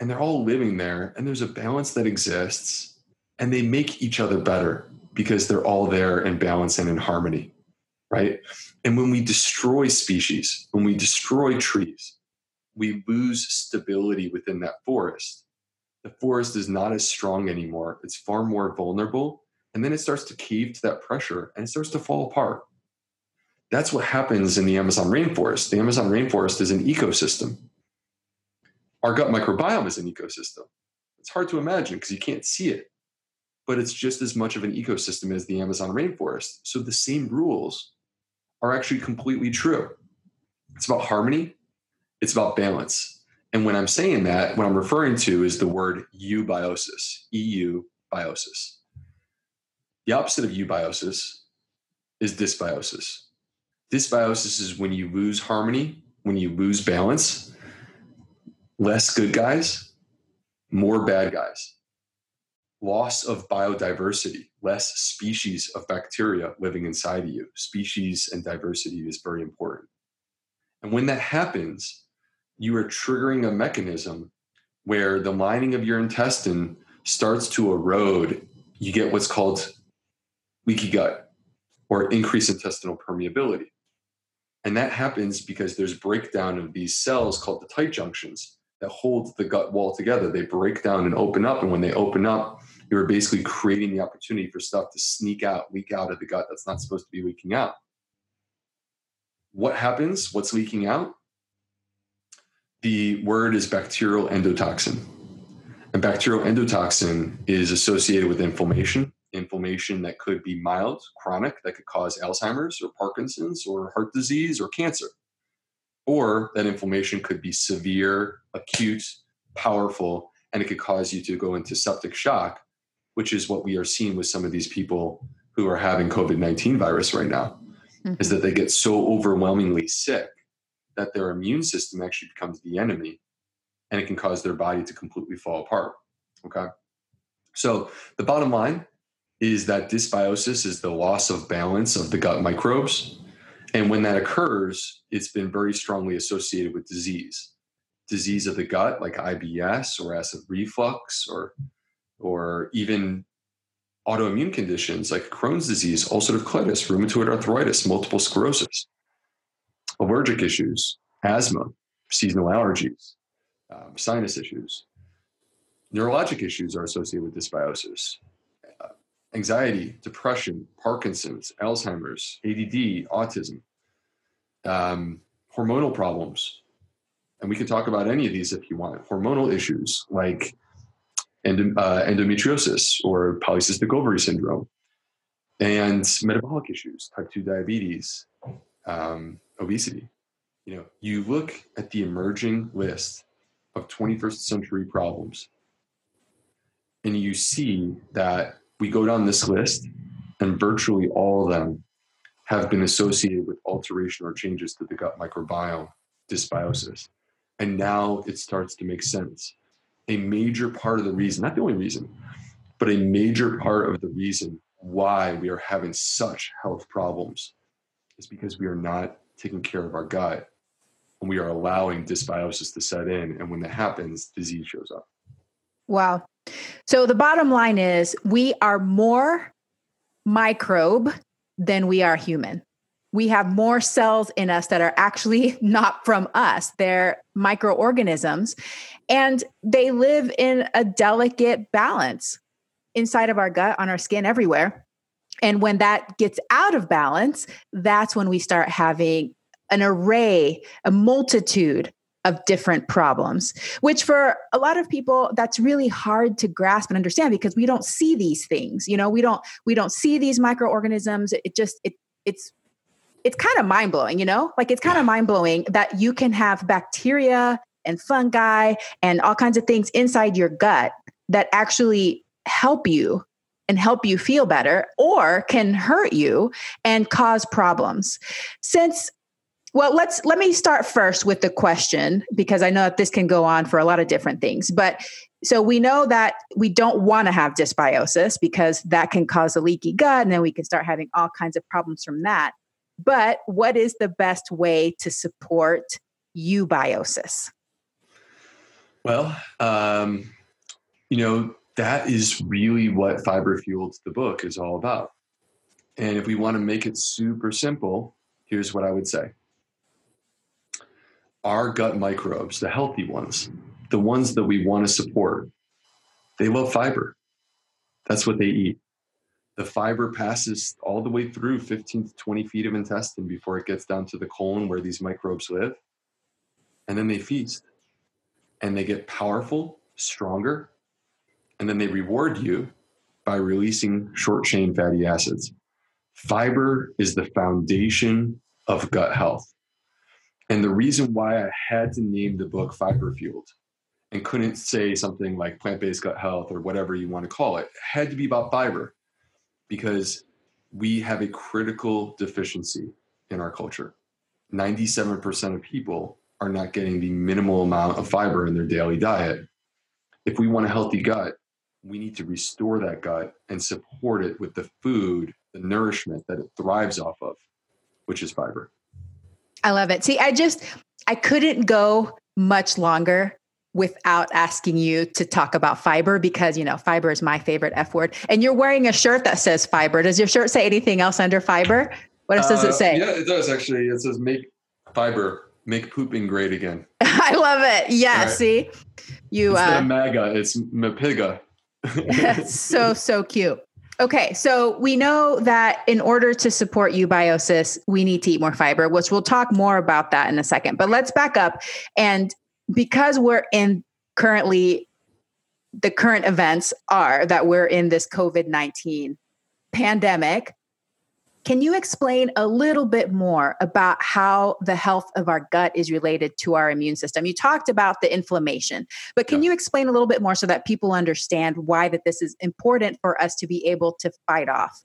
And they're all living there, and there's a balance that exists, and they make each other better because they're all there in balance and in harmony, right? And when we destroy species, when we destroy trees, we lose stability within that forest. The forest is not as strong anymore, it's far more vulnerable. And then it starts to cave to that pressure and it starts to fall apart. That's what happens in the Amazon rainforest. The Amazon rainforest is an ecosystem. Our gut microbiome is an ecosystem. It's hard to imagine because you can't see it but it's just as much of an ecosystem as the Amazon rainforest. So the same rules are actually completely true. It's about harmony, it's about balance. And when I'm saying that, what I'm referring to is the word eubiosis, EU biosis. The opposite of eubiosis is dysbiosis. Dysbiosis is when you lose harmony, when you lose balance, less good guys, more bad guys loss of biodiversity, less species of bacteria living inside of you. Species and diversity is very important. And when that happens, you are triggering a mechanism where the lining of your intestine starts to erode. You get what's called leaky gut or increased intestinal permeability. And that happens because there's breakdown of these cells called the tight junctions that hold the gut wall together. They break down and open up. And when they open up, you're basically creating the opportunity for stuff to sneak out, leak out of the gut that's not supposed to be leaking out. What happens? What's leaking out? The word is bacterial endotoxin. And bacterial endotoxin is associated with inflammation, inflammation that could be mild, chronic, that could cause Alzheimer's or Parkinson's or heart disease or cancer. Or that inflammation could be severe, acute, powerful, and it could cause you to go into septic shock which is what we are seeing with some of these people who are having COVID 19 virus right now, mm-hmm. is that they get so overwhelmingly sick that their immune system actually becomes the enemy and it can cause their body to completely fall apart. Okay. So the bottom line is that dysbiosis is the loss of balance of the gut microbes. And when that occurs, it's been very strongly associated with disease. Disease of the gut, like IBS or acid reflux or or even autoimmune conditions like Crohn's disease, ulcerative colitis, rheumatoid arthritis, multiple sclerosis, allergic issues, asthma, seasonal allergies, um, sinus issues. Neurologic issues are associated with dysbiosis. Anxiety, depression, Parkinson's, Alzheimer's, ADD, autism, um, hormonal problems. And we can talk about any of these if you want. Hormonal issues like end, uh, endometriosis or polycystic ovary syndrome, and metabolic issues, type 2 diabetes, um, obesity. You know, you look at the emerging list of 21st century problems, and you see that we go down this list, and virtually all of them have been associated with alteration or changes to the gut microbiome, dysbiosis. And now it starts to make sense a major part of the reason, not the only reason, but a major part of the reason why we are having such health problems is because we are not taking care of our gut and we are allowing dysbiosis to set in. And when that happens, disease shows up. Wow. So the bottom line is we are more microbe than we are human we have more cells in us that are actually not from us. They're microorganisms and they live in a delicate balance inside of our gut, on our skin, everywhere. And when that gets out of balance, that's when we start having an array, a multitude of different problems, which for a lot of people that's really hard to grasp and understand because we don't see these things. You know, we don't we don't see these microorganisms. It just it it's it's kind of mind blowing, you know? Like it's kind of mind blowing that you can have bacteria and fungi and all kinds of things inside your gut that actually help you and help you feel better or can hurt you and cause problems. Since well, let's let me start first with the question because I know that this can go on for a lot of different things. But so we know that we don't want to have dysbiosis because that can cause a leaky gut and then we can start having all kinds of problems from that. But what is the best way to support eubiosis? Well, um, you know, that is really what Fiber Fueled the book is all about. And if we want to make it super simple, here's what I would say our gut microbes, the healthy ones, the ones that we want to support, they love fiber. That's what they eat. The fiber passes all the way through 15 to 20 feet of intestine before it gets down to the colon where these microbes live. And then they feast and they get powerful, stronger, and then they reward you by releasing short chain fatty acids. Fiber is the foundation of gut health. And the reason why I had to name the book Fiber Fueled and couldn't say something like plant based gut health or whatever you want to call it, had to be about fiber because we have a critical deficiency in our culture. 97% of people are not getting the minimal amount of fiber in their daily diet. If we want a healthy gut, we need to restore that gut and support it with the food, the nourishment that it thrives off of, which is fiber. I love it. See, I just I couldn't go much longer without asking you to talk about fiber because you know fiber is my favorite F word. And you're wearing a shirt that says fiber. Does your shirt say anything else under fiber? What else does it uh, say? Yeah, it does actually. It says make fiber, make pooping great again. I love it. Yeah, right. see? You Instead uh MAGA, it's MAPIGA. so so cute. Okay, so we know that in order to support eubiosis, we need to eat more fiber, which we'll talk more about that in a second. But let's back up. And because we're in currently, the current events are that we're in this COVID 19 pandemic, can you explain a little bit more about how the health of our gut is related to our immune system? You talked about the inflammation, but can yeah. you explain a little bit more so that people understand why that this is important for us to be able to fight off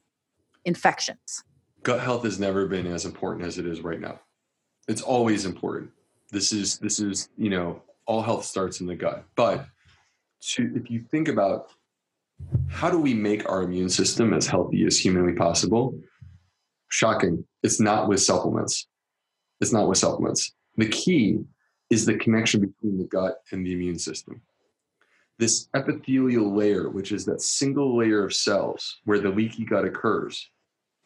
infections? Gut health has never been as important as it is right now. It's always important. This is this is, you know, all health starts in the gut. But to, if you think about how do we make our immune system as healthy as humanly possible? Shocking. It's not with supplements. It's not with supplements. The key is the connection between the gut and the immune system. This epithelial layer, which is that single layer of cells where the leaky gut occurs,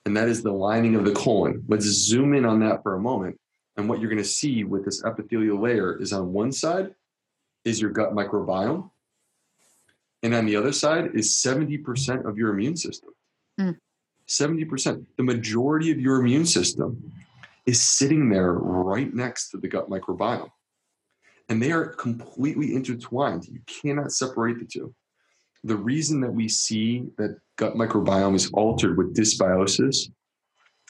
and that is the lining of the colon. Let's zoom in on that for a moment. And what you're going to see with this epithelial layer is on one side is your gut microbiome, and on the other side is 70% of your immune system. Mm. 70%. The majority of your immune system is sitting there right next to the gut microbiome. And they are completely intertwined. You cannot separate the two. The reason that we see that gut microbiome is altered with dysbiosis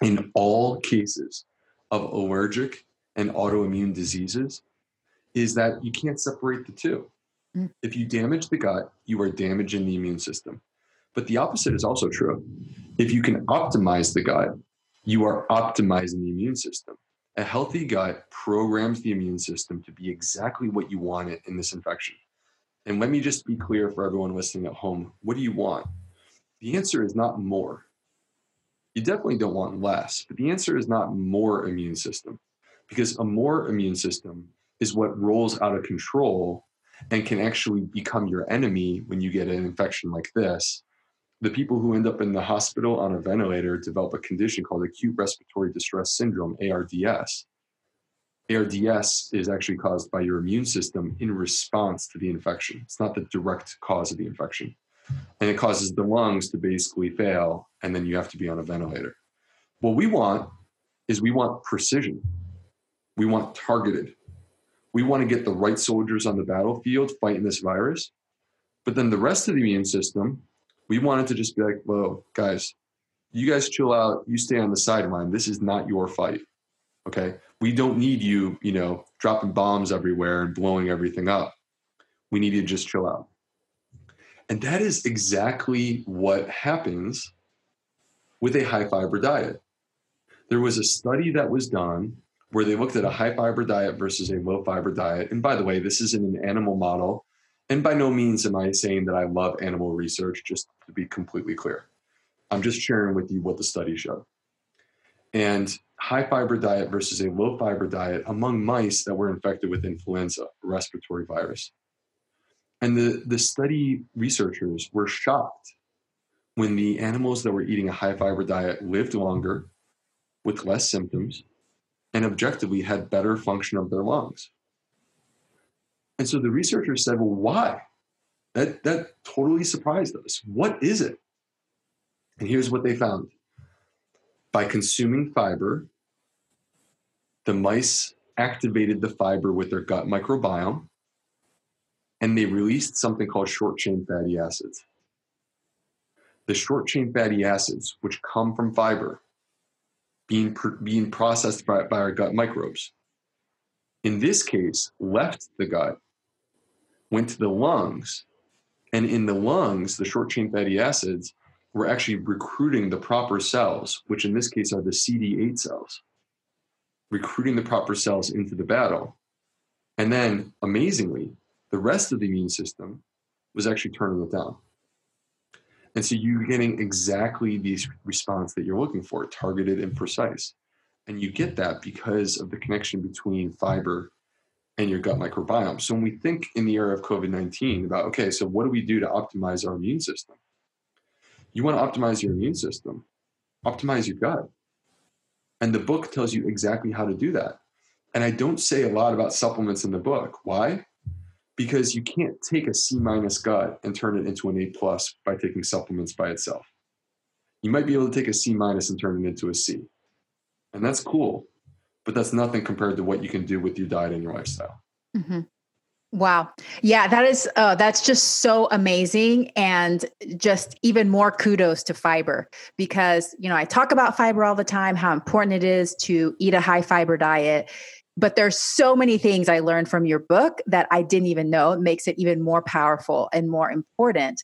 in all cases of allergic and autoimmune diseases is that you can't separate the two. Mm. If you damage the gut, you are damaging the immune system. But the opposite is also true. If you can optimize the gut, you are optimizing the immune system. A healthy gut programs the immune system to be exactly what you want it in this infection. And let me just be clear for everyone listening at home what do you want? The answer is not more. You definitely don't want less, but the answer is not more immune system because a more immune system is what rolls out of control and can actually become your enemy when you get an infection like this the people who end up in the hospital on a ventilator develop a condition called acute respiratory distress syndrome, ARDS. ARDS is actually caused by your immune system in response to the infection. It's not the direct cause of the infection. and it causes the lungs to basically fail, and then you have to be on a ventilator. What we want is we want precision. We want targeted. We want to get the right soldiers on the battlefield fighting this virus. But then the rest of the immune system, we wanted to just be like, whoa, guys, you guys chill out. You stay on the sideline. This is not your fight. Okay. We don't need you, you know, dropping bombs everywhere and blowing everything up. We need you to just chill out. And that is exactly what happens with a high fiber diet. There was a study that was done where they looked at a high fiber diet versus a low fiber diet. And by the way, this is in an animal model. And by no means am I saying that I love animal research, just to be completely clear. I'm just sharing with you what the study showed. And high fiber diet versus a low fiber diet among mice that were infected with influenza, respiratory virus. And the, the study researchers were shocked when the animals that were eating a high fiber diet lived longer with less symptoms and objectively had better function of their lungs. And so the researchers said, well, why? That, that totally surprised us. What is it? And here's what they found by consuming fiber, the mice activated the fiber with their gut microbiome and they released something called short chain fatty acids. The short chain fatty acids, which come from fiber, being, being processed by, by our gut microbes, in this case, left the gut, went to the lungs, and in the lungs, the short chain fatty acids were actually recruiting the proper cells, which in this case are the CD8 cells, recruiting the proper cells into the battle. And then, amazingly, the rest of the immune system was actually turning it down. And so you're getting exactly the response that you're looking for, targeted and precise. And you get that because of the connection between fiber and your gut microbiome. So when we think in the era of COVID 19 about, okay, so what do we do to optimize our immune system? You want to optimize your immune system, optimize your gut. And the book tells you exactly how to do that. And I don't say a lot about supplements in the book. Why? because you can't take a C minus gut and turn it into an A plus by taking supplements by itself. You might be able to take a C minus and turn it into a C. And that's cool, but that's nothing compared to what you can do with your diet and your lifestyle. Mm-hmm. Wow. Yeah, that is uh, that's just so amazing and just even more kudos to fiber because, you know, I talk about fiber all the time how important it is to eat a high fiber diet but there's so many things I learned from your book that I didn't even know it makes it even more powerful and more important.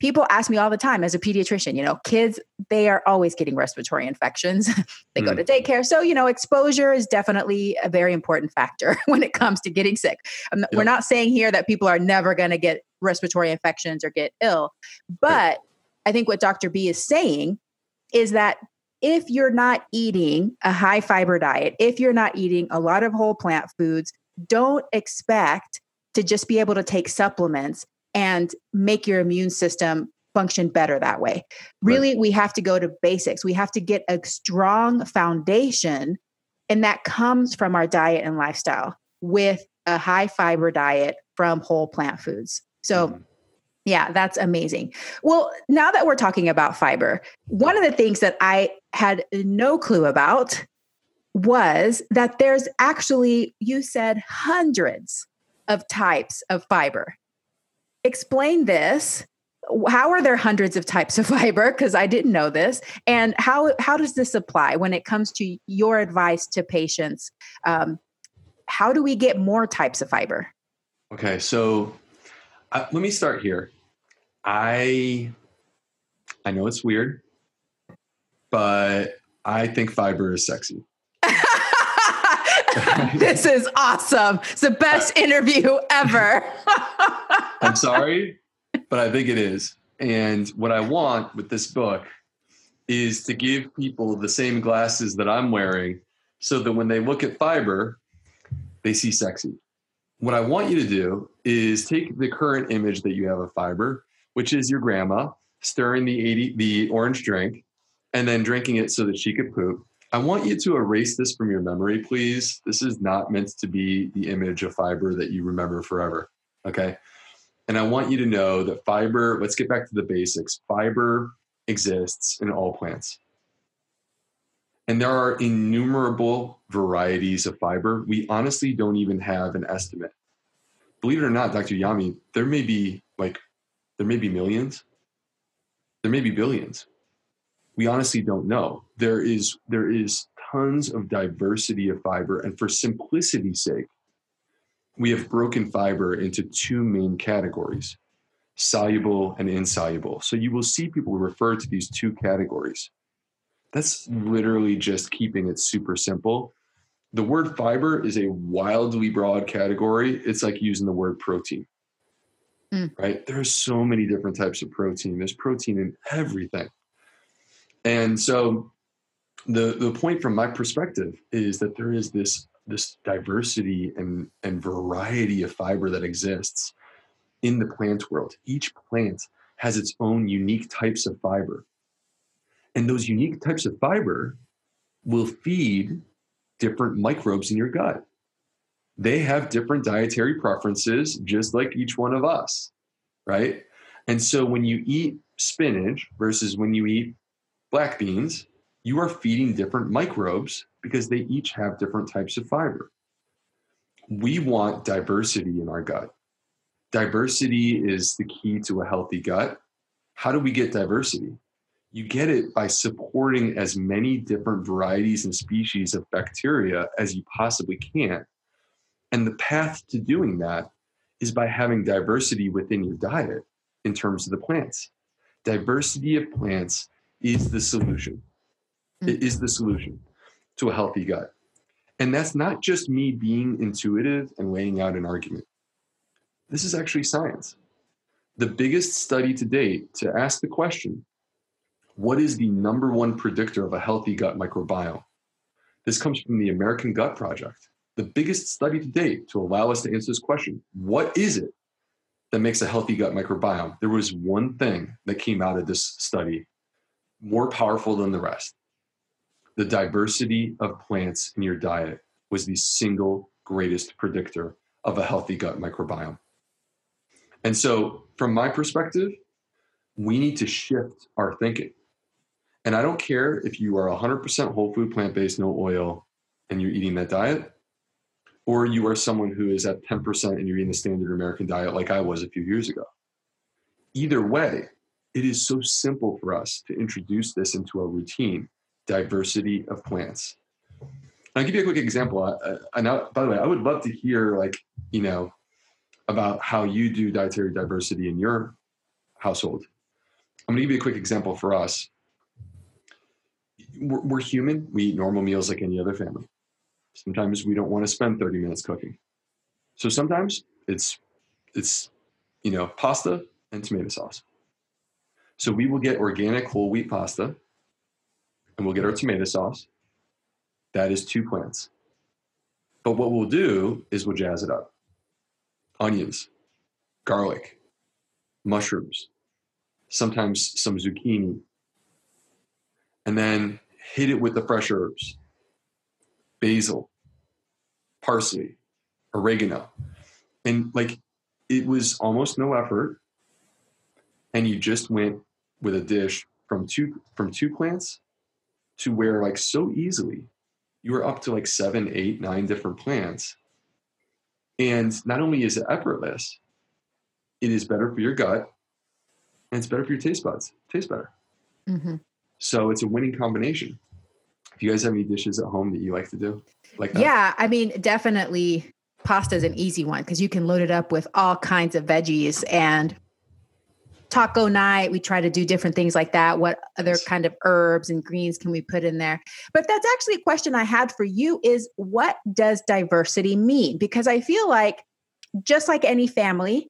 People ask me all the time as a pediatrician, you know, kids, they are always getting respiratory infections. they mm. go to mm. daycare. So, you know, exposure is definitely a very important factor when it comes to getting sick. Yep. We're not saying here that people are never going to get respiratory infections or get ill. But right. I think what Dr. B is saying is that if you're not eating a high fiber diet, if you're not eating a lot of whole plant foods, don't expect to just be able to take supplements and make your immune system function better that way. Really, right. we have to go to basics. We have to get a strong foundation, and that comes from our diet and lifestyle with a high fiber diet from whole plant foods. So, mm-hmm. Yeah, that's amazing. Well, now that we're talking about fiber, one of the things that I had no clue about was that there's actually, you said, hundreds of types of fiber. Explain this. How are there hundreds of types of fiber? Because I didn't know this. And how, how does this apply when it comes to your advice to patients? Um, how do we get more types of fiber? Okay, so uh, let me start here. I I know it's weird, but I think fiber is sexy. this is awesome. It's the best interview ever. I'm sorry, but I think it is. And what I want with this book is to give people the same glasses that I'm wearing so that when they look at fiber, they see sexy. What I want you to do is take the current image that you have of fiber which is your grandma stirring the 80 the orange drink and then drinking it so that she could poop. I want you to erase this from your memory, please. This is not meant to be the image of fiber that you remember forever. Okay. And I want you to know that fiber, let's get back to the basics. Fiber exists in all plants. And there are innumerable varieties of fiber. We honestly don't even have an estimate. Believe it or not, Dr. Yami, there may be like, there may be millions, there may be billions. We honestly don't know. There is, there is tons of diversity of fiber. And for simplicity's sake, we have broken fiber into two main categories soluble and insoluble. So you will see people refer to these two categories. That's literally just keeping it super simple. The word fiber is a wildly broad category. It's like using the word protein, mm. right? There's so many different types of protein. There's protein in everything. And so the, the point from my perspective is that there is this this diversity and, and variety of fiber that exists in the plant world. Each plant has its own unique types of fiber. And those unique types of fiber will feed different microbes in your gut. They have different dietary preferences, just like each one of us, right? And so when you eat spinach versus when you eat black beans, you are feeding different microbes because they each have different types of fiber. We want diversity in our gut. Diversity is the key to a healthy gut. How do we get diversity? You get it by supporting as many different varieties and species of bacteria as you possibly can. And the path to doing that is by having diversity within your diet in terms of the plants. Diversity of plants is the solution. It mm-hmm. is the solution to a healthy gut. And that's not just me being intuitive and laying out an argument. This is actually science. The biggest study to date to ask the question what is the number one predictor of a healthy gut microbiome? This comes from the American Gut Project, the biggest study to date to allow us to answer this question. What is it that makes a healthy gut microbiome? There was one thing that came out of this study more powerful than the rest the diversity of plants in your diet was the single greatest predictor of a healthy gut microbiome. And so, from my perspective, we need to shift our thinking. And I don't care if you are 100% whole food, plant based, no oil, and you're eating that diet, or you are someone who is at 10% and you're eating the standard American diet like I was a few years ago. Either way, it is so simple for us to introduce this into our routine diversity of plants. I'll give you a quick example. I, I, by the way, I would love to hear like you know about how you do dietary diversity in your household. I'm going to give you a quick example for us. We're, we're human. We eat normal meals like any other family. Sometimes we don't want to spend 30 minutes cooking. So sometimes it's it's you know pasta and tomato sauce. So we will get organic whole wheat pasta and we'll get our tomato sauce. That is two plants. But what we'll do is we'll jazz it up onions, garlic, mushrooms, sometimes some zucchini, and then hit it with the fresh herbs basil, parsley, oregano. And like it was almost no effort. And you just went with a dish from two from two plants to where like so easily you are up to like seven, eight, nine different plants. And not only is it effortless, it is better for your gut and it's better for your taste buds. It tastes better. Mm-hmm. So it's a winning combination. If you guys have any dishes at home that you like to do? Like that? Yeah, I mean, definitely pasta is an easy one because you can load it up with all kinds of veggies and taco night we try to do different things like that. What other kind of herbs and greens can we put in there? But that's actually a question i had for you is what does diversity mean? Because i feel like just like any family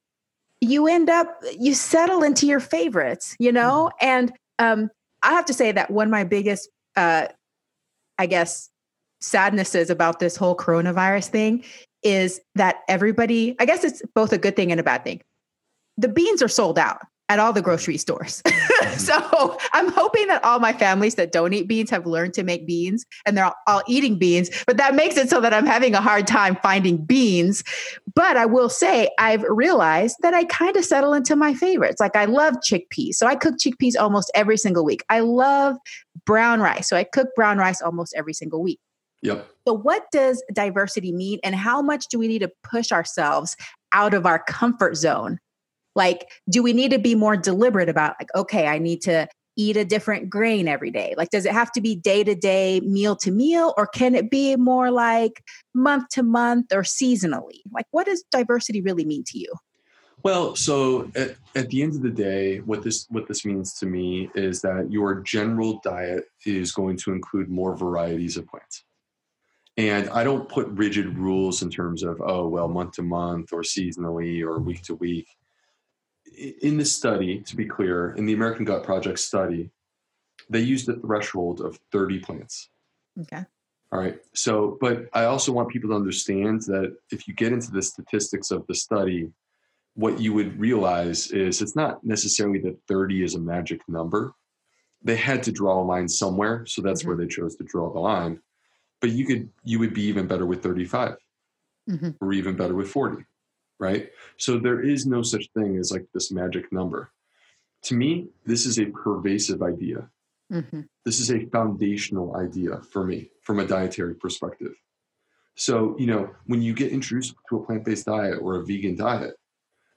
you end up you settle into your favorites you know? Mm-hmm. and um i have to say that one of my biggest uh i guess sadnesses about this whole coronavirus thing is that everybody i guess it's both a good thing and a bad thing. The beans are sold out at all the grocery stores. Mm-hmm. so I'm hoping that all my families that don't eat beans have learned to make beans and they're all, all, eating beans. But that makes it so that I'm having a hard time finding beans. But I will say, I've realized that I kind of settle into my favorites. Like I love chickpeas. So I cook chickpeas almost every single week. I love brown rice. So I cook brown rice almost every single week. Yep. So, what does diversity mean, and how much do we need to push ourselves out of our comfort zone like, do we need to be more deliberate about, like, okay, I need to eat a different grain every day? Like, does it have to be day to day, meal to meal, or can it be more like month to month or seasonally? Like, what does diversity really mean to you? Well, so at, at the end of the day, what this what this means to me is that your general diet is going to include more varieties of plants. And I don't put rigid rules in terms of, oh, well, month to month or seasonally or week to week in this study, to be clear, in the American Gut Project study, they used a threshold of 30 plants. Okay. All right. So, but I also want people to understand that if you get into the statistics of the study, what you would realize is it's not necessarily that 30 is a magic number. They had to draw a line somewhere, so that's mm-hmm. where they chose to draw the line. But you could you would be even better with 35 mm-hmm. or even better with 40 right? So there is no such thing as like this magic number. To me, this is a pervasive idea. Mm-hmm. This is a foundational idea for me from a dietary perspective. So, you know, when you get introduced to a plant based diet or a vegan diet,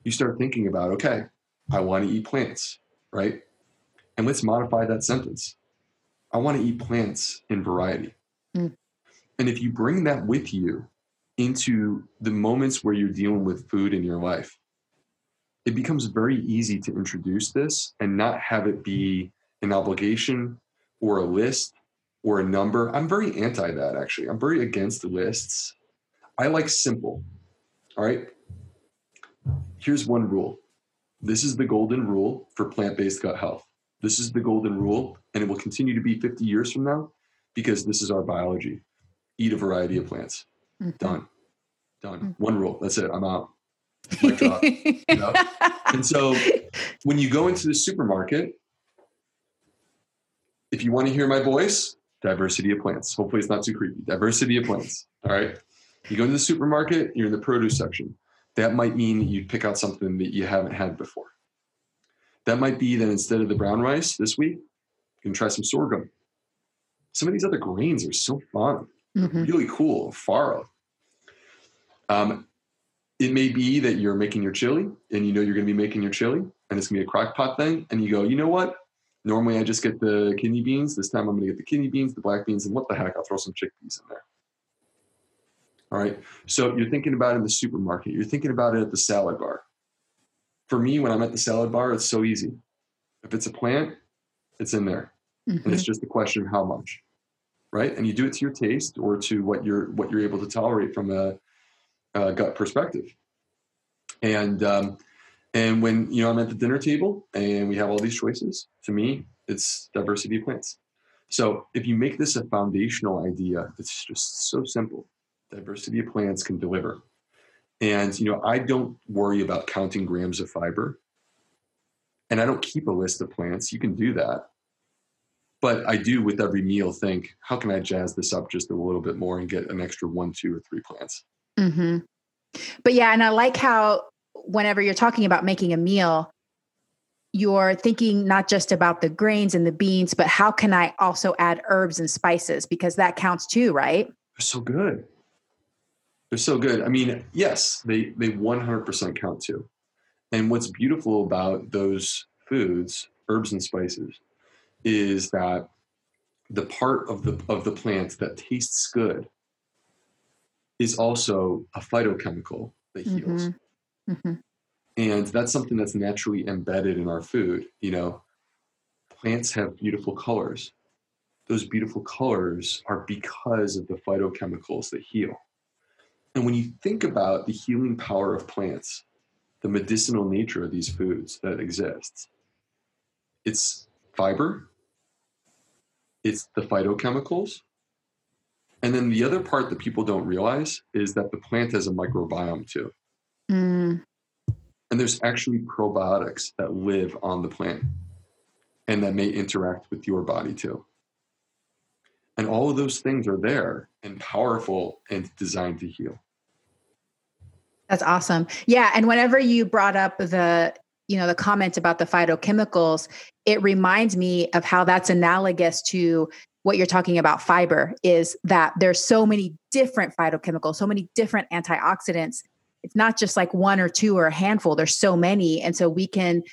you start thinking about, okay, I want to eat plants, right? And let's modify that sentence. I want to eat plants in variety. Mm. And if you bring that with you into the moments where you're dealing with food in your life, it becomes very easy to introduce this and not have it be an obligation or a list or a number. I'm very anti that actually. I'm very against lists. I like simple. All right. Here's one rule this is the golden rule for plant based gut health. This is the golden rule, and it will continue to be 50 years from now because this is our biology. Eat a variety of plants. Mm-hmm. Done. Done. Mm-hmm. One rule. That's it. I'm out. you know? And so when you go into the supermarket, if you want to hear my voice, diversity of plants. Hopefully it's not too creepy. Diversity of plants. All right. You go to the supermarket, you're in the produce section. That might mean you pick out something that you haven't had before. That might be that instead of the brown rice this week, you can try some sorghum. Some of these other grains are so fun, mm-hmm. really cool. Farro, um, it may be that you're making your chili and you know you're going to be making your chili and it's going to be a crock pot thing. And you go, you know what? Normally I just get the kidney beans. This time I'm going to get the kidney beans, the black beans, and what the heck? I'll throw some chickpeas in there. All right. So you're thinking about it in the supermarket. You're thinking about it at the salad bar. For me, when I'm at the salad bar, it's so easy. If it's a plant, it's in there. Mm-hmm. And it's just a question of how much. Right. And you do it to your taste or to what you're what you're able to tolerate from a uh, gut perspective. And um, and when you know I'm at the dinner table and we have all these choices, to me, it's diversity of plants. So if you make this a foundational idea, it's just so simple. Diversity of plants can deliver. And you know, I don't worry about counting grams of fiber. And I don't keep a list of plants. You can do that. But I do with every meal think, how can I jazz this up just a little bit more and get an extra one, two, or three plants? Mm-hmm. But yeah, and I like how whenever you're talking about making a meal, you're thinking not just about the grains and the beans, but how can I also add herbs and spices because that counts too, right? They're so good. They're so good. I mean, yes, they they 100% count too. And what's beautiful about those foods, herbs and spices, is that the part of the of the plant that tastes good is also a phytochemical that heals. Mm-hmm. Mm-hmm. And that's something that's naturally embedded in our food. You know, plants have beautiful colors. Those beautiful colors are because of the phytochemicals that heal. And when you think about the healing power of plants, the medicinal nature of these foods that exists, it's fiber, it's the phytochemicals, and then the other part that people don't realize is that the plant has a microbiome too. Mm. And there's actually probiotics that live on the plant and that may interact with your body too. And all of those things are there and powerful and designed to heal. That's awesome. Yeah. And whenever you brought up the, you know, the comment about the phytochemicals, it reminds me of how that's analogous to what you're talking about fiber is that there's so many different phytochemicals, so many different antioxidants. It's not just like one or two or a handful, there's so many. And so we can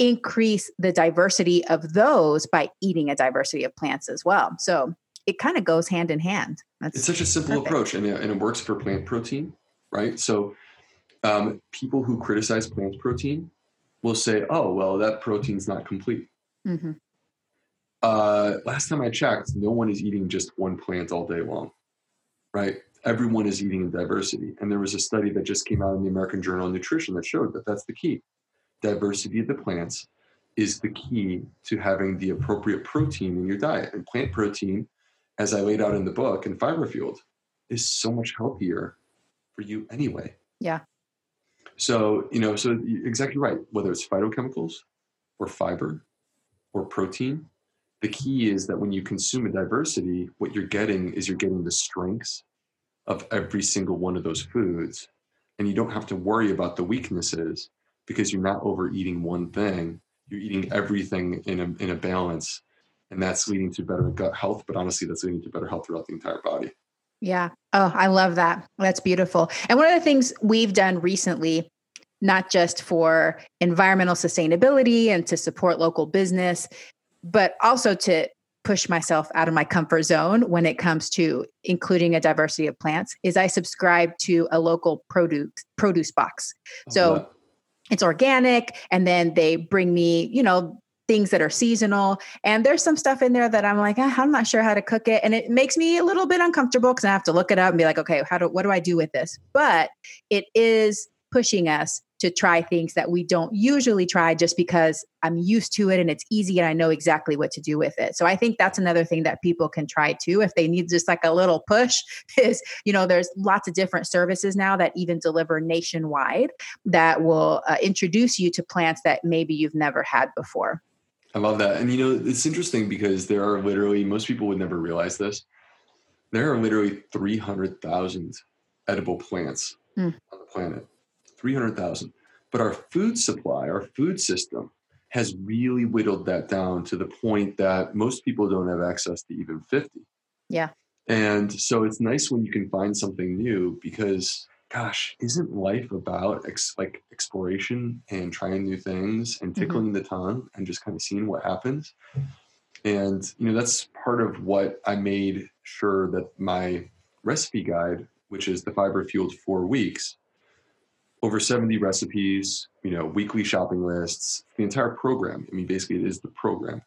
increase the diversity of those by eating a diversity of plants as well. So it kind of goes hand in hand. That's it's such a simple perfect. approach and it, and it works for plant protein, right? So um, people who criticize plant protein will say, oh, well, that protein's not complete. Mm-hmm. Uh, last time I checked, no one is eating just one plant all day long, right? Everyone is eating in diversity. And there was a study that just came out in the American Journal of Nutrition that showed that that's the key diversity of the plants is the key to having the appropriate protein in your diet. And plant protein, as I laid out in the book and Fiber Fueled, is so much healthier for you anyway. Yeah. So, you know, so exactly right. Whether it's phytochemicals or fiber or protein, the key is that when you consume a diversity, what you're getting is you're getting the strengths of every single one of those foods. And you don't have to worry about the weaknesses because you're not overeating one thing. You're eating everything in a, in a balance. And that's leading to better gut health. But honestly, that's leading to better health throughout the entire body. Yeah. Oh, I love that. That's beautiful. And one of the things we've done recently, not just for environmental sustainability and to support local business, but also to push myself out of my comfort zone when it comes to including a diversity of plants is I subscribe to a local produce produce box. So it's organic and then they bring me you know things that are seasonal and there's some stuff in there that i'm like ah, i'm not sure how to cook it and it makes me a little bit uncomfortable because i have to look it up and be like okay how do what do i do with this but it is pushing us to try things that we don't usually try just because I'm used to it and it's easy and I know exactly what to do with it. So I think that's another thing that people can try too if they need just like a little push is, you know, there's lots of different services now that even deliver nationwide that will uh, introduce you to plants that maybe you've never had before. I love that. And you know, it's interesting because there are literally most people would never realize this. There are literally 300,000 edible plants mm. on the planet 300,000. But our food supply, our food system has really whittled that down to the point that most people don't have access to even 50. Yeah. And so it's nice when you can find something new because gosh, isn't life about ex- like exploration and trying new things and mm-hmm. tickling mm-hmm. the tongue and just kind of seeing what happens? And you know, that's part of what I made sure that my recipe guide, which is the fiber fueled four weeks, over 70 recipes, you know, weekly shopping lists, the entire program. I mean, basically, it is the program.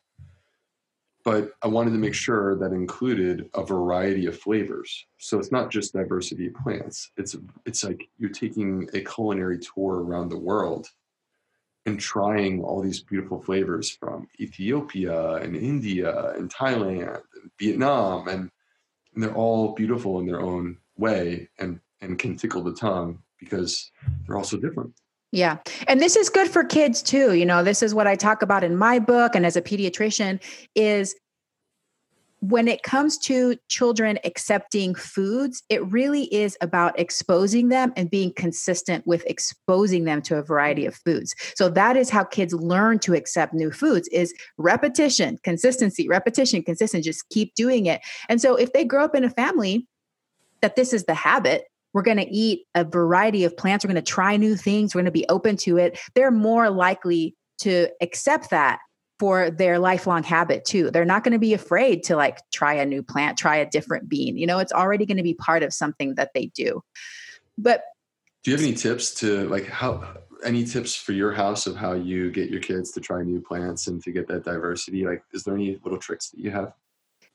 But I wanted to make sure that included a variety of flavors. So it's not just diversity of plants. It's it's like you're taking a culinary tour around the world and trying all these beautiful flavors from Ethiopia and India and Thailand and Vietnam and, and they're all beautiful in their own way and and can tickle the tongue because they're all so different. Yeah. And this is good for kids too. You know, this is what I talk about in my book and as a pediatrician is when it comes to children accepting foods, it really is about exposing them and being consistent with exposing them to a variety of foods. So that is how kids learn to accept new foods is repetition, consistency, repetition, consistent, just keep doing it. And so if they grow up in a family that this is the habit, we're going to eat a variety of plants. We're going to try new things. We're going to be open to it. They're more likely to accept that for their lifelong habit too. They're not going to be afraid to like try a new plant, try a different bean. You know, it's already going to be part of something that they do. But do you have any tips to like how any tips for your house of how you get your kids to try new plants and to get that diversity? Like is there any little tricks that you have?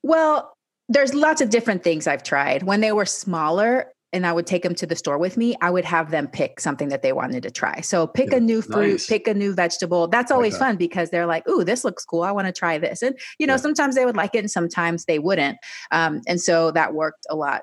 Well, there's lots of different things I've tried. When they were smaller, and I would take them to the store with me, I would have them pick something that they wanted to try. So pick yeah, a new fruit, nice. pick a new vegetable. That's always like that. fun because they're like, "Ooh, this looks cool. I want to try this." And you know, yeah. sometimes they would like it, and sometimes they wouldn't. Um, and so that worked a lot.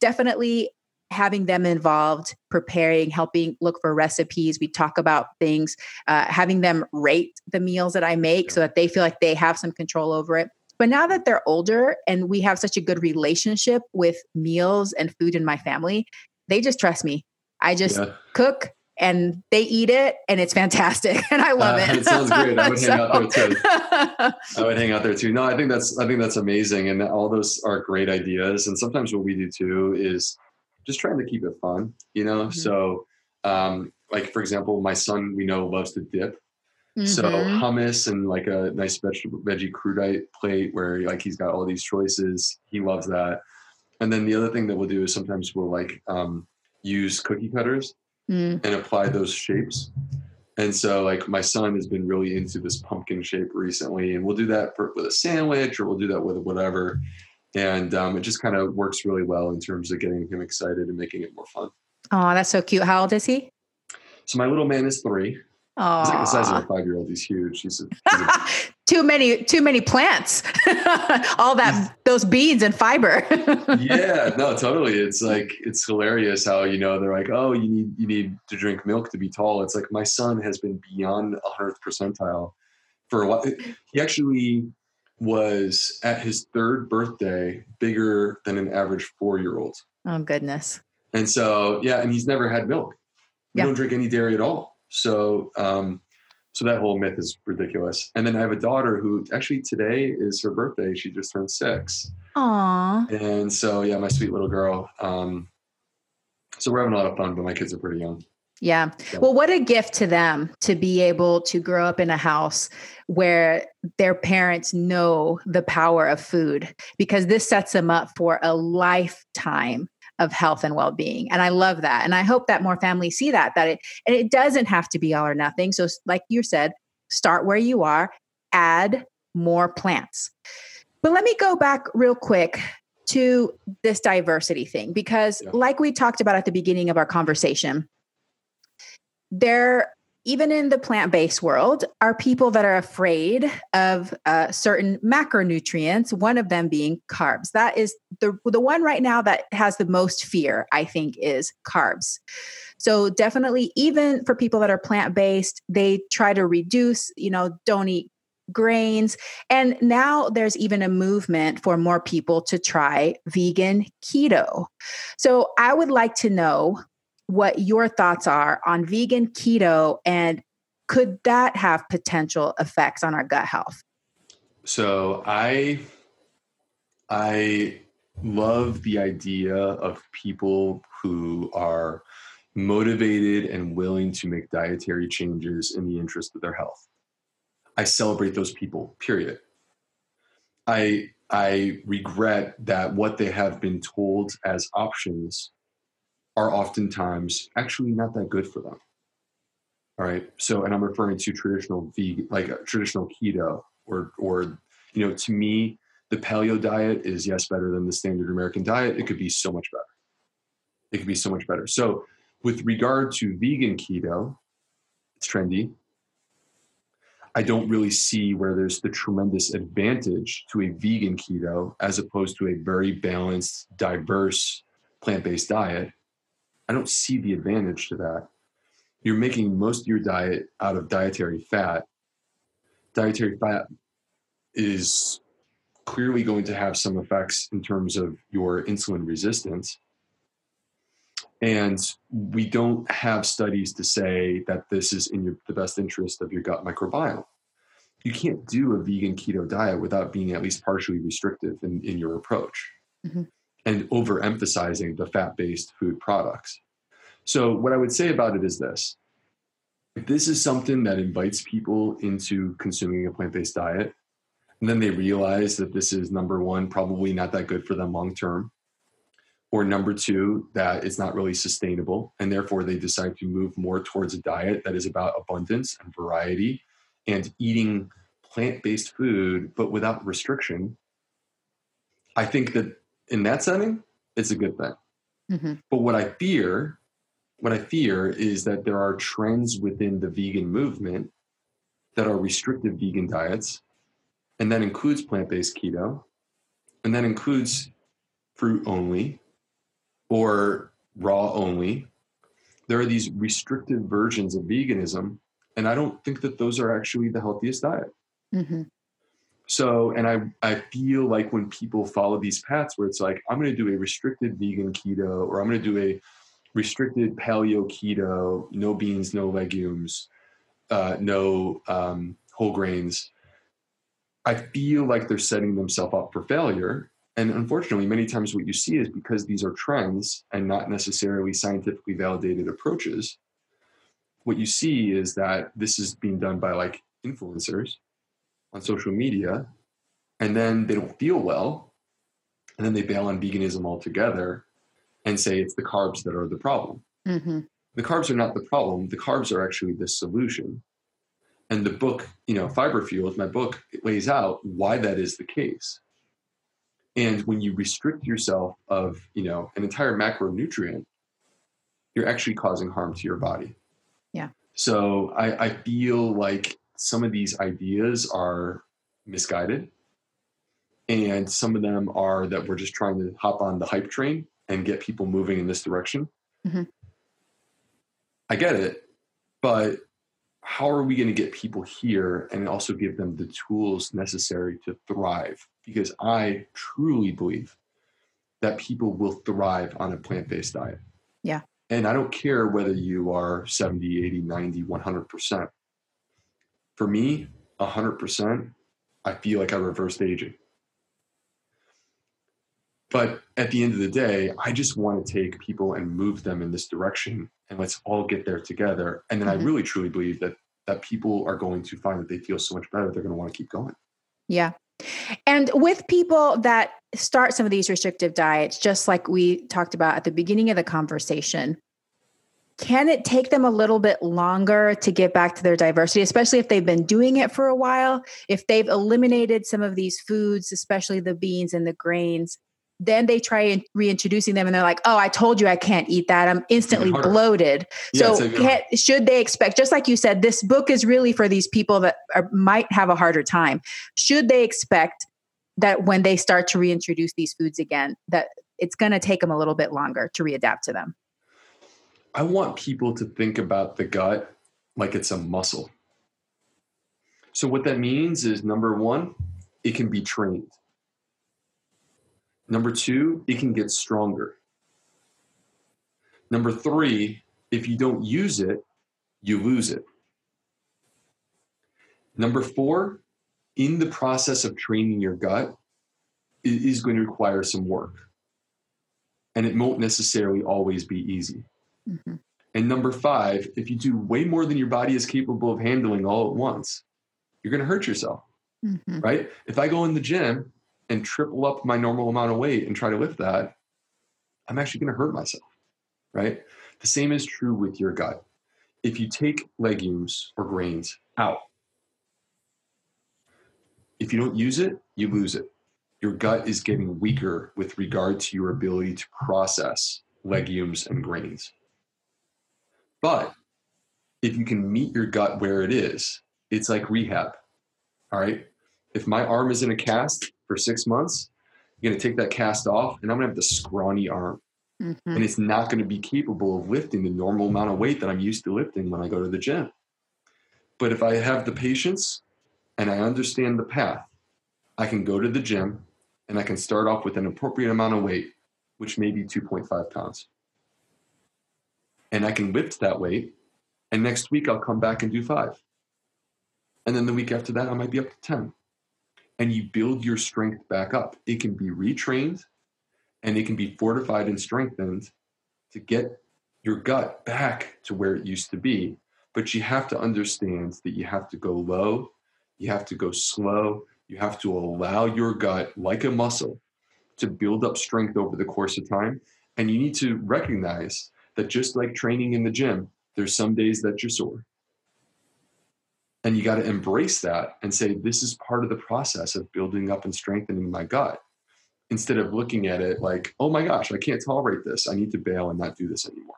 Definitely having them involved, preparing, helping look for recipes. We talk about things, uh, having them rate the meals that I make so that they feel like they have some control over it. But now that they're older and we have such a good relationship with meals and food in my family, they just trust me. I just yeah. cook and they eat it and it's fantastic and I love uh, it. It sounds great. I would so. hang out there too. I would hang out there too. No, I think that's I think that's amazing and all those are great ideas. And sometimes what we do too is just trying to keep it fun, you know? Mm-hmm. So um like for example, my son we know loves to dip. Mm-hmm. So hummus and like a nice vegetable veggie crudite plate where like he's got all these choices. He loves that. And then the other thing that we'll do is sometimes we'll like um, use cookie cutters mm. and apply those shapes. And so, like, my son has been really into this pumpkin shape recently, and we'll do that for, with a sandwich or we'll do that with whatever. And um, it just kind of works really well in terms of getting him excited and making it more fun. Oh, that's so cute. How old is he? So, my little man is three. Aww. He's like the size of a five year old. He's huge. He's, a, he's a, too many too many plants. All that those beads and fiber. yeah, no, totally. It's like it's hilarious how you know they're like, oh, you need you need to drink milk to be tall. It's like my son has been beyond a hundredth percentile for a while. He actually was at his third birthday bigger than an average four year old. Oh goodness. And so yeah, and he's never had milk. We yeah. don't drink any dairy at all. So, um, so that whole myth is ridiculous. And then I have a daughter who actually today is her birthday. She just turned six. Aww. And so, yeah, my sweet little girl. Um, so we're having a lot of fun, but my kids are pretty young. Yeah. Well, what a gift to them to be able to grow up in a house where their parents know the power of food because this sets them up for a lifetime of health and well-being and i love that and i hope that more families see that that it and it doesn't have to be all or nothing so like you said start where you are add more plants but let me go back real quick to this diversity thing because yeah. like we talked about at the beginning of our conversation there even in the plant based world, are people that are afraid of uh, certain macronutrients, one of them being carbs. That is the, the one right now that has the most fear, I think, is carbs. So, definitely, even for people that are plant based, they try to reduce, you know, don't eat grains. And now there's even a movement for more people to try vegan keto. So, I would like to know what your thoughts are on vegan keto and could that have potential effects on our gut health? So I I love the idea of people who are motivated and willing to make dietary changes in the interest of their health. I celebrate those people, period. I I regret that what they have been told as options are oftentimes actually not that good for them. All right. So, and I'm referring to traditional vegan, like uh, traditional keto, or or you know, to me, the paleo diet is yes better than the standard American diet. It could be so much better. It could be so much better. So, with regard to vegan keto, it's trendy. I don't really see where there's the tremendous advantage to a vegan keto as opposed to a very balanced, diverse plant based diet. I don't see the advantage to that. You're making most of your diet out of dietary fat. Dietary fat is clearly going to have some effects in terms of your insulin resistance. And we don't have studies to say that this is in your, the best interest of your gut microbiome. You can't do a vegan keto diet without being at least partially restrictive in, in your approach. Mm-hmm and overemphasizing the fat based food products. So, what I would say about it is this if this is something that invites people into consuming a plant based diet, and then they realize that this is number one, probably not that good for them long term, or number two, that it's not really sustainable, and therefore they decide to move more towards a diet that is about abundance and variety and eating plant based food, but without restriction. I think that in that setting, it's a good thing. Mm-hmm. But what I fear, what I fear is that there are trends within the vegan movement that are restrictive vegan diets, and that includes plant based keto, and that includes fruit only, or raw only. There are these restrictive versions of veganism, and I don't think that those are actually the healthiest diet. Mm-hmm. So, and I, I feel like when people follow these paths where it's like, I'm going to do a restricted vegan keto, or I'm going to do a restricted paleo keto, no beans, no legumes, uh, no um, whole grains, I feel like they're setting themselves up for failure. And unfortunately, many times what you see is because these are trends and not necessarily scientifically validated approaches, what you see is that this is being done by like influencers on social media, and then they don't feel well, and then they bail on veganism altogether and say it's the carbs that are the problem. Mm-hmm. The carbs are not the problem, the carbs are actually the solution. And the book, you know, Fiber Fuels, my book, lays out why that is the case. And when you restrict yourself of, you know, an entire macronutrient, you're actually causing harm to your body. Yeah. So I, I feel like some of these ideas are misguided. And some of them are that we're just trying to hop on the hype train and get people moving in this direction. Mm-hmm. I get it, but how are we going to get people here and also give them the tools necessary to thrive? Because I truly believe that people will thrive on a plant based diet. Yeah. And I don't care whether you are 70, 80, 90, 100%. For me, 100%, I feel like I reversed aging. But at the end of the day, I just want to take people and move them in this direction and let's all get there together. And then mm-hmm. I really truly believe that that people are going to find that they feel so much better, they're going to want to keep going. Yeah. And with people that start some of these restrictive diets, just like we talked about at the beginning of the conversation, can it take them a little bit longer to get back to their diversity, especially if they've been doing it for a while? If they've eliminated some of these foods, especially the beans and the grains, then they try reintroducing them and they're like oh i told you i can't eat that. I'm instantly bloated. Yeah, so can, uh, should they expect just like you said this book is really for these people that are, might have a harder time. Should they expect that when they start to reintroduce these foods again that it's going to take them a little bit longer to readapt to them i want people to think about the gut like it's a muscle so what that means is number one it can be trained Number two, it can get stronger. Number three, if you don't use it, you lose it. Number four, in the process of training your gut, it is going to require some work. And it won't necessarily always be easy. Mm-hmm. And number five, if you do way more than your body is capable of handling all at once, you're going to hurt yourself. Mm-hmm. Right? If I go in the gym and triple up my normal amount of weight and try to lift that, I'm actually going to hurt myself, right? The same is true with your gut. If you take legumes or grains out, if you don't use it, you lose it. Your gut is getting weaker with regard to your ability to process legumes and grains. But if you can meet your gut where it is, it's like rehab. All right. If my arm is in a cast, for six months, you're going to take that cast off, and I'm going to have the scrawny arm. Mm-hmm. And it's not going to be capable of lifting the normal amount of weight that I'm used to lifting when I go to the gym. But if I have the patience and I understand the path, I can go to the gym and I can start off with an appropriate amount of weight, which may be 2.5 pounds. And I can lift that weight. And next week I'll come back and do five. And then the week after that, I might be up to 10 and you build your strength back up. It can be retrained and it can be fortified and strengthened to get your gut back to where it used to be. But you have to understand that you have to go low, you have to go slow, you have to allow your gut, like a muscle, to build up strength over the course of time. And you need to recognize that just like training in the gym, there's some days that you're sore and you got to embrace that and say, this is part of the process of building up and strengthening my gut instead of looking at it like, oh my gosh, I can't tolerate this. I need to bail and not do this anymore.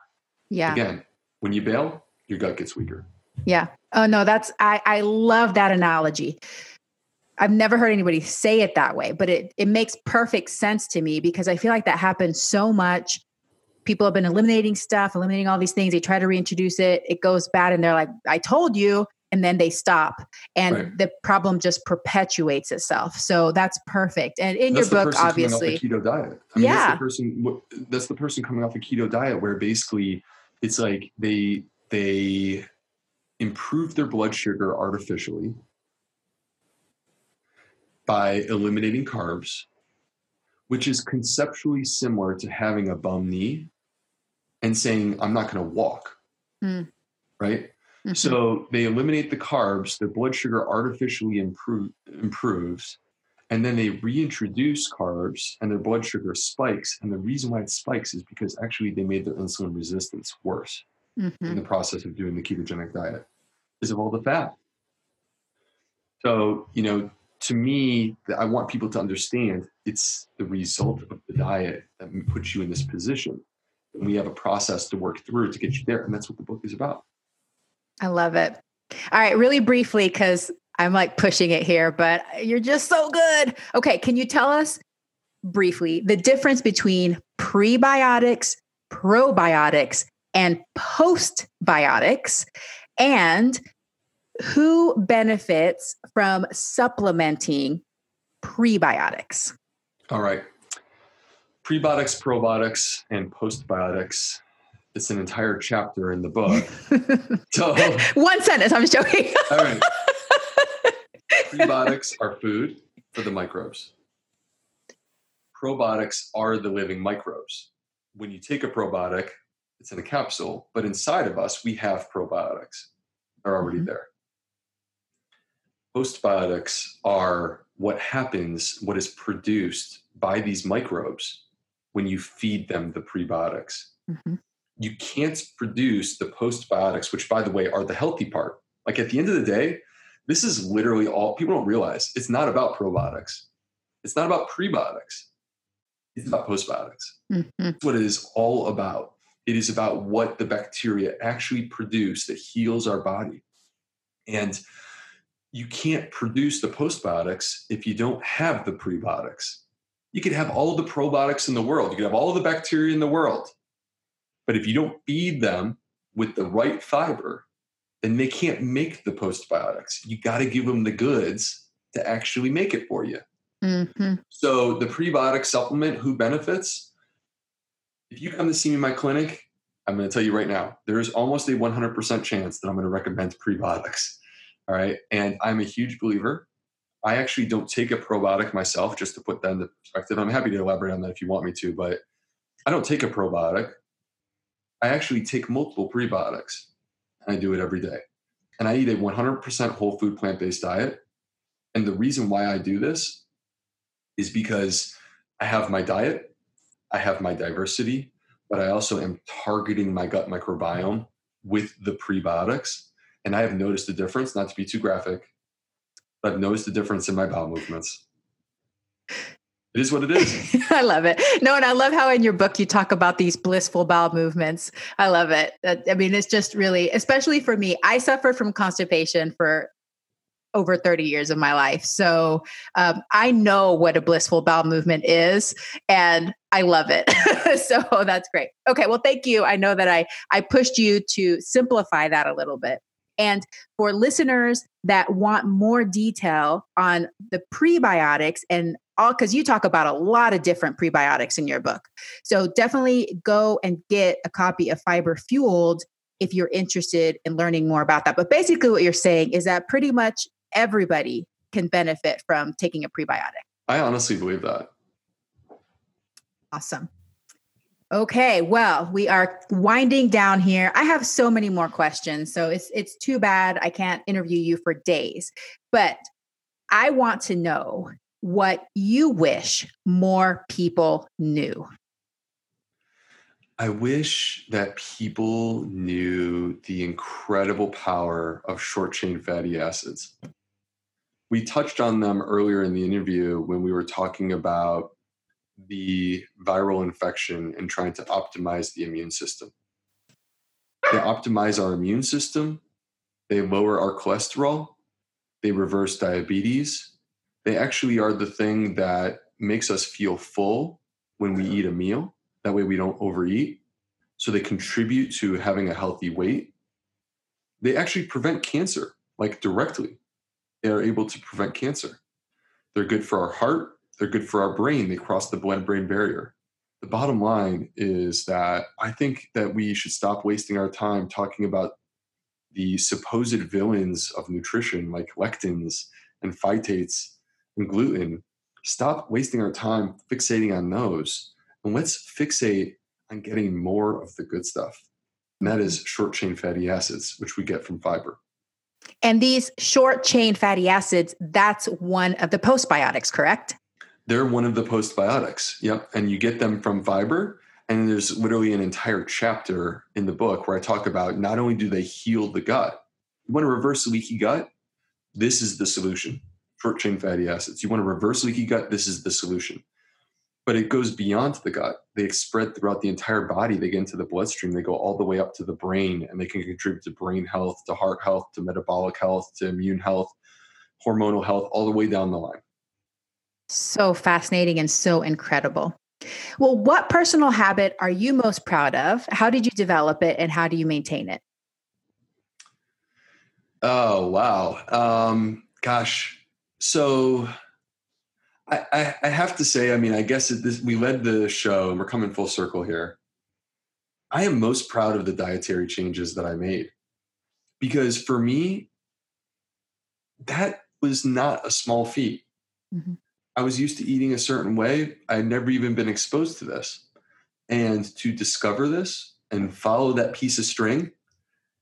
Yeah. Again, when you bail, your gut gets weaker. Yeah. Oh no, that's I I love that analogy. I've never heard anybody say it that way, but it it makes perfect sense to me because I feel like that happens so much people have been eliminating stuff, eliminating all these things. They try to reintroduce it, it goes bad, and they're like, "I told you." And then they stop, and right. the problem just perpetuates itself. So that's perfect. And in that's your book, obviously, keto diet. I mean, yeah, that's the person. That's the person coming off a keto diet, where basically it's like they they improve their blood sugar artificially by eliminating carbs, which is conceptually similar to having a bum knee and saying, I'm not going to walk. Mm. Right? Mm-hmm. So they eliminate the carbs, their blood sugar artificially improve, improves, and then they reintroduce carbs and their blood sugar spikes. And the reason why it spikes is because actually they made their insulin resistance worse mm-hmm. in the process of doing the ketogenic diet because of all the fat. So, you know, to me, I want people to understand it's the result of the diet that puts you in this position. And we have a process to work through to get you there. And that's what the book is about. I love it. All right, really briefly, because I'm like pushing it here, but you're just so good. Okay, can you tell us briefly the difference between prebiotics, probiotics, and postbiotics? And who benefits from supplementing prebiotics? All right. Prebiotics, probiotics, and postbiotics. It's an entire chapter in the book. so, one sentence. I'm just joking. all right. Prebiotics are food for the microbes. Probiotics are the living microbes. When you take a probiotic, it's in a capsule, but inside of us, we have probiotics. They're already mm-hmm. there postbiotics are what happens, what is produced by these microbes when you feed them the prebiotics. Mm-hmm. You can't produce the postbiotics, which, by the way, are the healthy part. Like at the end of the day, this is literally all people don't realize. It's not about probiotics, it's not about prebiotics, it's about postbiotics. Mm-hmm. That's what it is all about. It is about what the bacteria actually produce that heals our body. And you can't produce the postbiotics if you don't have the prebiotics. You could have all the probiotics in the world, you could have all the bacteria in the world. But if you don't feed them with the right fiber, then they can't make the postbiotics. You got to give them the goods to actually make it for you. Mm-hmm. So, the prebiotic supplement, who benefits? If you come to see me in my clinic, I'm going to tell you right now, there is almost a 100% chance that I'm going to recommend prebiotics all right. And I'm a huge believer. I actually don't take a probiotic myself, just to put that into perspective. I'm happy to elaborate on that if you want me to, but I don't take a probiotic. I actually take multiple prebiotics and I do it every day. And I eat a 100% whole food plant based diet. And the reason why I do this is because I have my diet, I have my diversity, but I also am targeting my gut microbiome with the prebiotics and I have noticed a difference, not to be too graphic, I've noticed a difference in my bowel movements. It is what it is. I love it. No, and I love how in your book you talk about these blissful bowel movements. I love it. I mean, it's just really, especially for me, I suffered from constipation for over 30 years of my life. So um, I know what a blissful bowel movement is and I love it. so that's great. Okay. Well, thank you. I know that I, I pushed you to simplify that a little bit. And for listeners that want more detail on the prebiotics and all, because you talk about a lot of different prebiotics in your book. So definitely go and get a copy of Fiber Fueled if you're interested in learning more about that. But basically, what you're saying is that pretty much everybody can benefit from taking a prebiotic. I honestly believe that. Awesome. Okay, well, we are winding down here. I have so many more questions, so it's it's too bad I can't interview you for days. But I want to know what you wish more people knew. I wish that people knew the incredible power of short chain fatty acids. We touched on them earlier in the interview when we were talking about the viral infection and trying to optimize the immune system. They optimize our immune system, they lower our cholesterol, they reverse diabetes. They actually are the thing that makes us feel full when we eat a meal. That way we don't overeat. So they contribute to having a healthy weight. They actually prevent cancer, like directly. They are able to prevent cancer. They're good for our heart. They're good for our brain. They cross the blood brain barrier. The bottom line is that I think that we should stop wasting our time talking about the supposed villains of nutrition like lectins and phytates and gluten. Stop wasting our time fixating on those and let's fixate on getting more of the good stuff. And that is short chain fatty acids, which we get from fiber. And these short chain fatty acids, that's one of the postbiotics, correct? They're one of the postbiotics. Yep. And you get them from fiber. And there's literally an entire chapter in the book where I talk about not only do they heal the gut, you want to reverse leaky gut? This is the solution short chain fatty acids. You want to reverse leaky gut? This is the solution. But it goes beyond the gut. They spread throughout the entire body. They get into the bloodstream. They go all the way up to the brain and they can contribute to brain health, to heart health, to metabolic health, to immune health, hormonal health, all the way down the line. So fascinating and so incredible. Well, what personal habit are you most proud of? How did you develop it and how do you maintain it? Oh, wow. Um, gosh. So I, I, I, have to say, I mean, I guess this, we led the show and we're coming full circle here. I am most proud of the dietary changes that I made because for me, that was not a small feat. Mm-hmm. I was used to eating a certain way. I had never even been exposed to this. And to discover this and follow that piece of string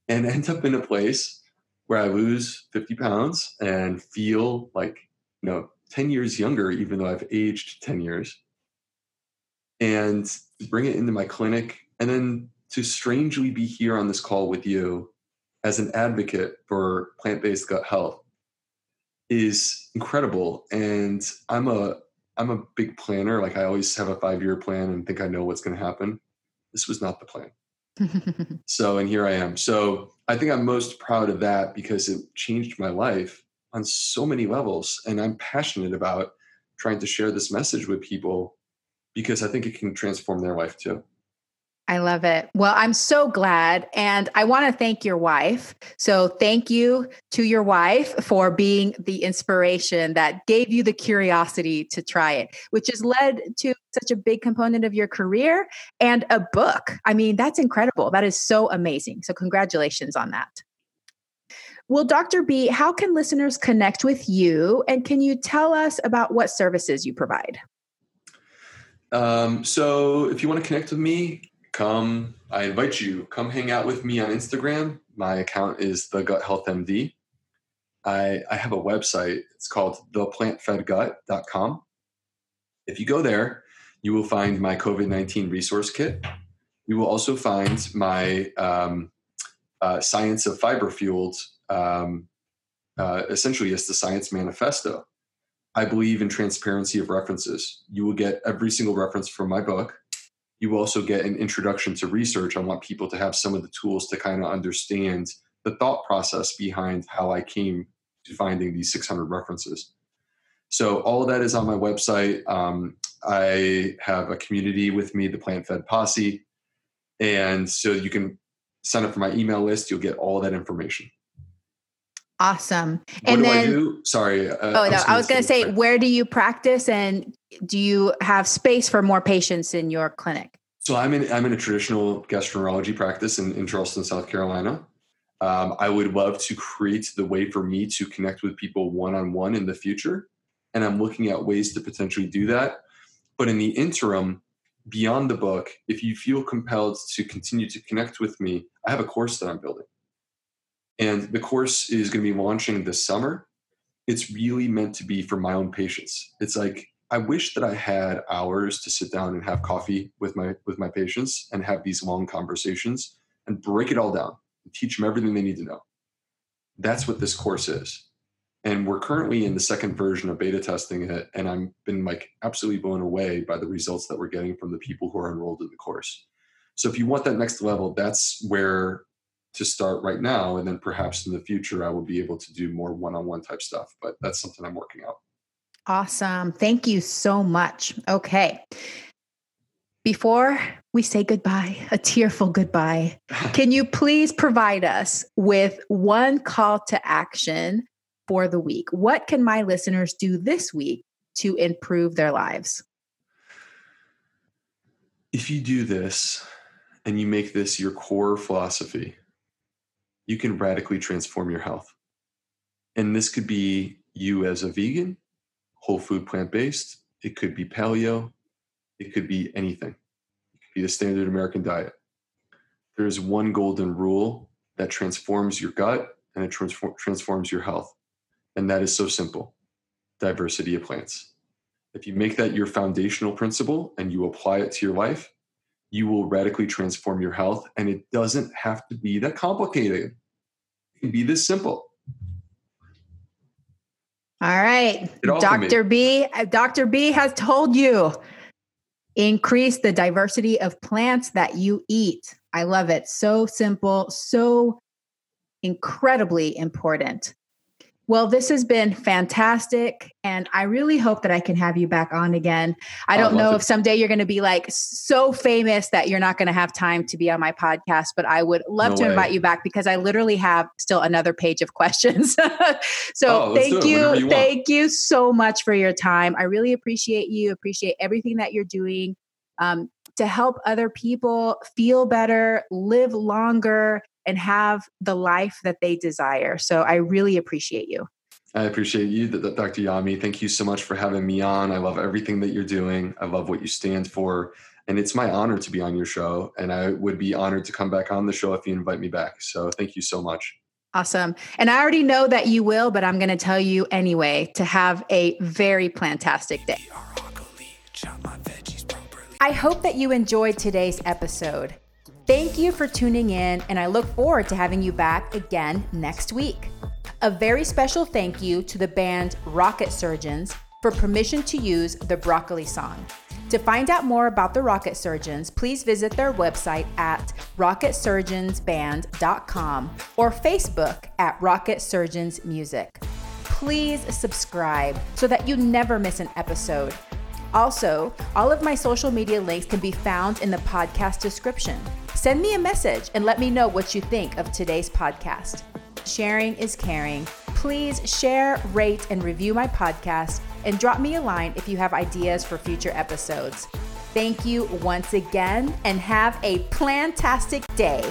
and end up in a place where I lose 50 pounds and feel like, you know, 10 years younger, even though I've aged 10 years, and bring it into my clinic. And then to strangely be here on this call with you as an advocate for plant based gut health is incredible and i'm a i'm a big planner. Like i always have a five year plan and think i know what's going to happen. This was not the plan. So and here i am. So i think i'm most proud of that because it changed my life on so many levels and i'm passionate about trying to share this message with people because i think it can transform their life too I love it. Well, I'm so glad. And I want to thank your wife. So, thank you to your wife for being the inspiration that gave you the curiosity to try it, which has led to such a big component of your career and a book. I mean, that's incredible. That is so amazing. So, congratulations on that. Well, Dr. B, how can listeners connect with you? And can you tell us about what services you provide? Um, so, if you want to connect with me, come i invite you come hang out with me on instagram. My account is the gut health md i i have a website. It's called theplantfedgut.com if you go there you will find my covid-19 resource kit. You will also find my um, uh, science of fiber fueled um, uh, essentially it's the science manifesto. I believe in transparency of references. You will get every single reference from my book you also get an introduction to research. I want people to have some of the tools to kind of understand the thought process behind how I came to finding these 600 references. So all of that is on my website. Um, I have a community with me, the Plant Fed Posse, and so you can sign up for my email list. You'll get all that information. Awesome. And then, Sorry. Uh, oh no, I was going to say, where do you practice, and do you have space for more patients in your clinic? So I'm in I'm in a traditional gastroenterology practice in, in Charleston, South Carolina. Um, I would love to create the way for me to connect with people one on one in the future, and I'm looking at ways to potentially do that. But in the interim, beyond the book, if you feel compelled to continue to connect with me, I have a course that I'm building and the course is going to be launching this summer. It's really meant to be for my own patients. It's like I wish that I had hours to sit down and have coffee with my with my patients and have these long conversations and break it all down and teach them everything they need to know. That's what this course is. And we're currently in the second version of beta testing it and I'm been like absolutely blown away by the results that we're getting from the people who are enrolled in the course. So if you want that next level, that's where to start right now and then perhaps in the future i will be able to do more one-on-one type stuff but that's something i'm working out awesome thank you so much okay before we say goodbye, a tearful goodbye, can you please provide us with one call to action for the week? What can my listeners do this week to improve their lives? If you do this and you make this your core philosophy, you can radically transform your health. And this could be you as a vegan, whole food plant based, it could be paleo, it could be anything. It could be the standard American diet. There's one golden rule that transforms your gut and it transform, transforms your health. And that is so simple diversity of plants. If you make that your foundational principle and you apply it to your life, you will radically transform your health. And it doesn't have to be that complicated, it can be this simple. All right. Dr. B, uh, Dr. B has told you increase the diversity of plants that you eat. I love it. So simple, so incredibly important. Well, this has been fantastic. And I really hope that I can have you back on again. I don't know it. if someday you're going to be like so famous that you're not going to have time to be on my podcast, but I would love no to way. invite you back because I literally have still another page of questions. so oh, thank you. you thank you so much for your time. I really appreciate you, appreciate everything that you're doing um, to help other people feel better, live longer, and have the life that they desire. So I really appreciate you. I appreciate you, Dr. Yami. Thank you so much for having me on. I love everything that you're doing. I love what you stand for. And it's my honor to be on your show. And I would be honored to come back on the show if you invite me back. So thank you so much. Awesome. And I already know that you will, but I'm going to tell you anyway to have a very plantastic day. I hope that you enjoyed today's episode. Thank you for tuning in, and I look forward to having you back again next week. A very special thank you to the band Rocket Surgeons for permission to use the Broccoli song. To find out more about the Rocket Surgeons, please visit their website at rocketsurgeonsband.com or Facebook at Rocket Surgeons Music. Please subscribe so that you never miss an episode. Also, all of my social media links can be found in the podcast description. Send me a message and let me know what you think of today's podcast. Sharing is caring. Please share, rate, and review my podcast and drop me a line if you have ideas for future episodes. Thank you once again and have a plantastic day.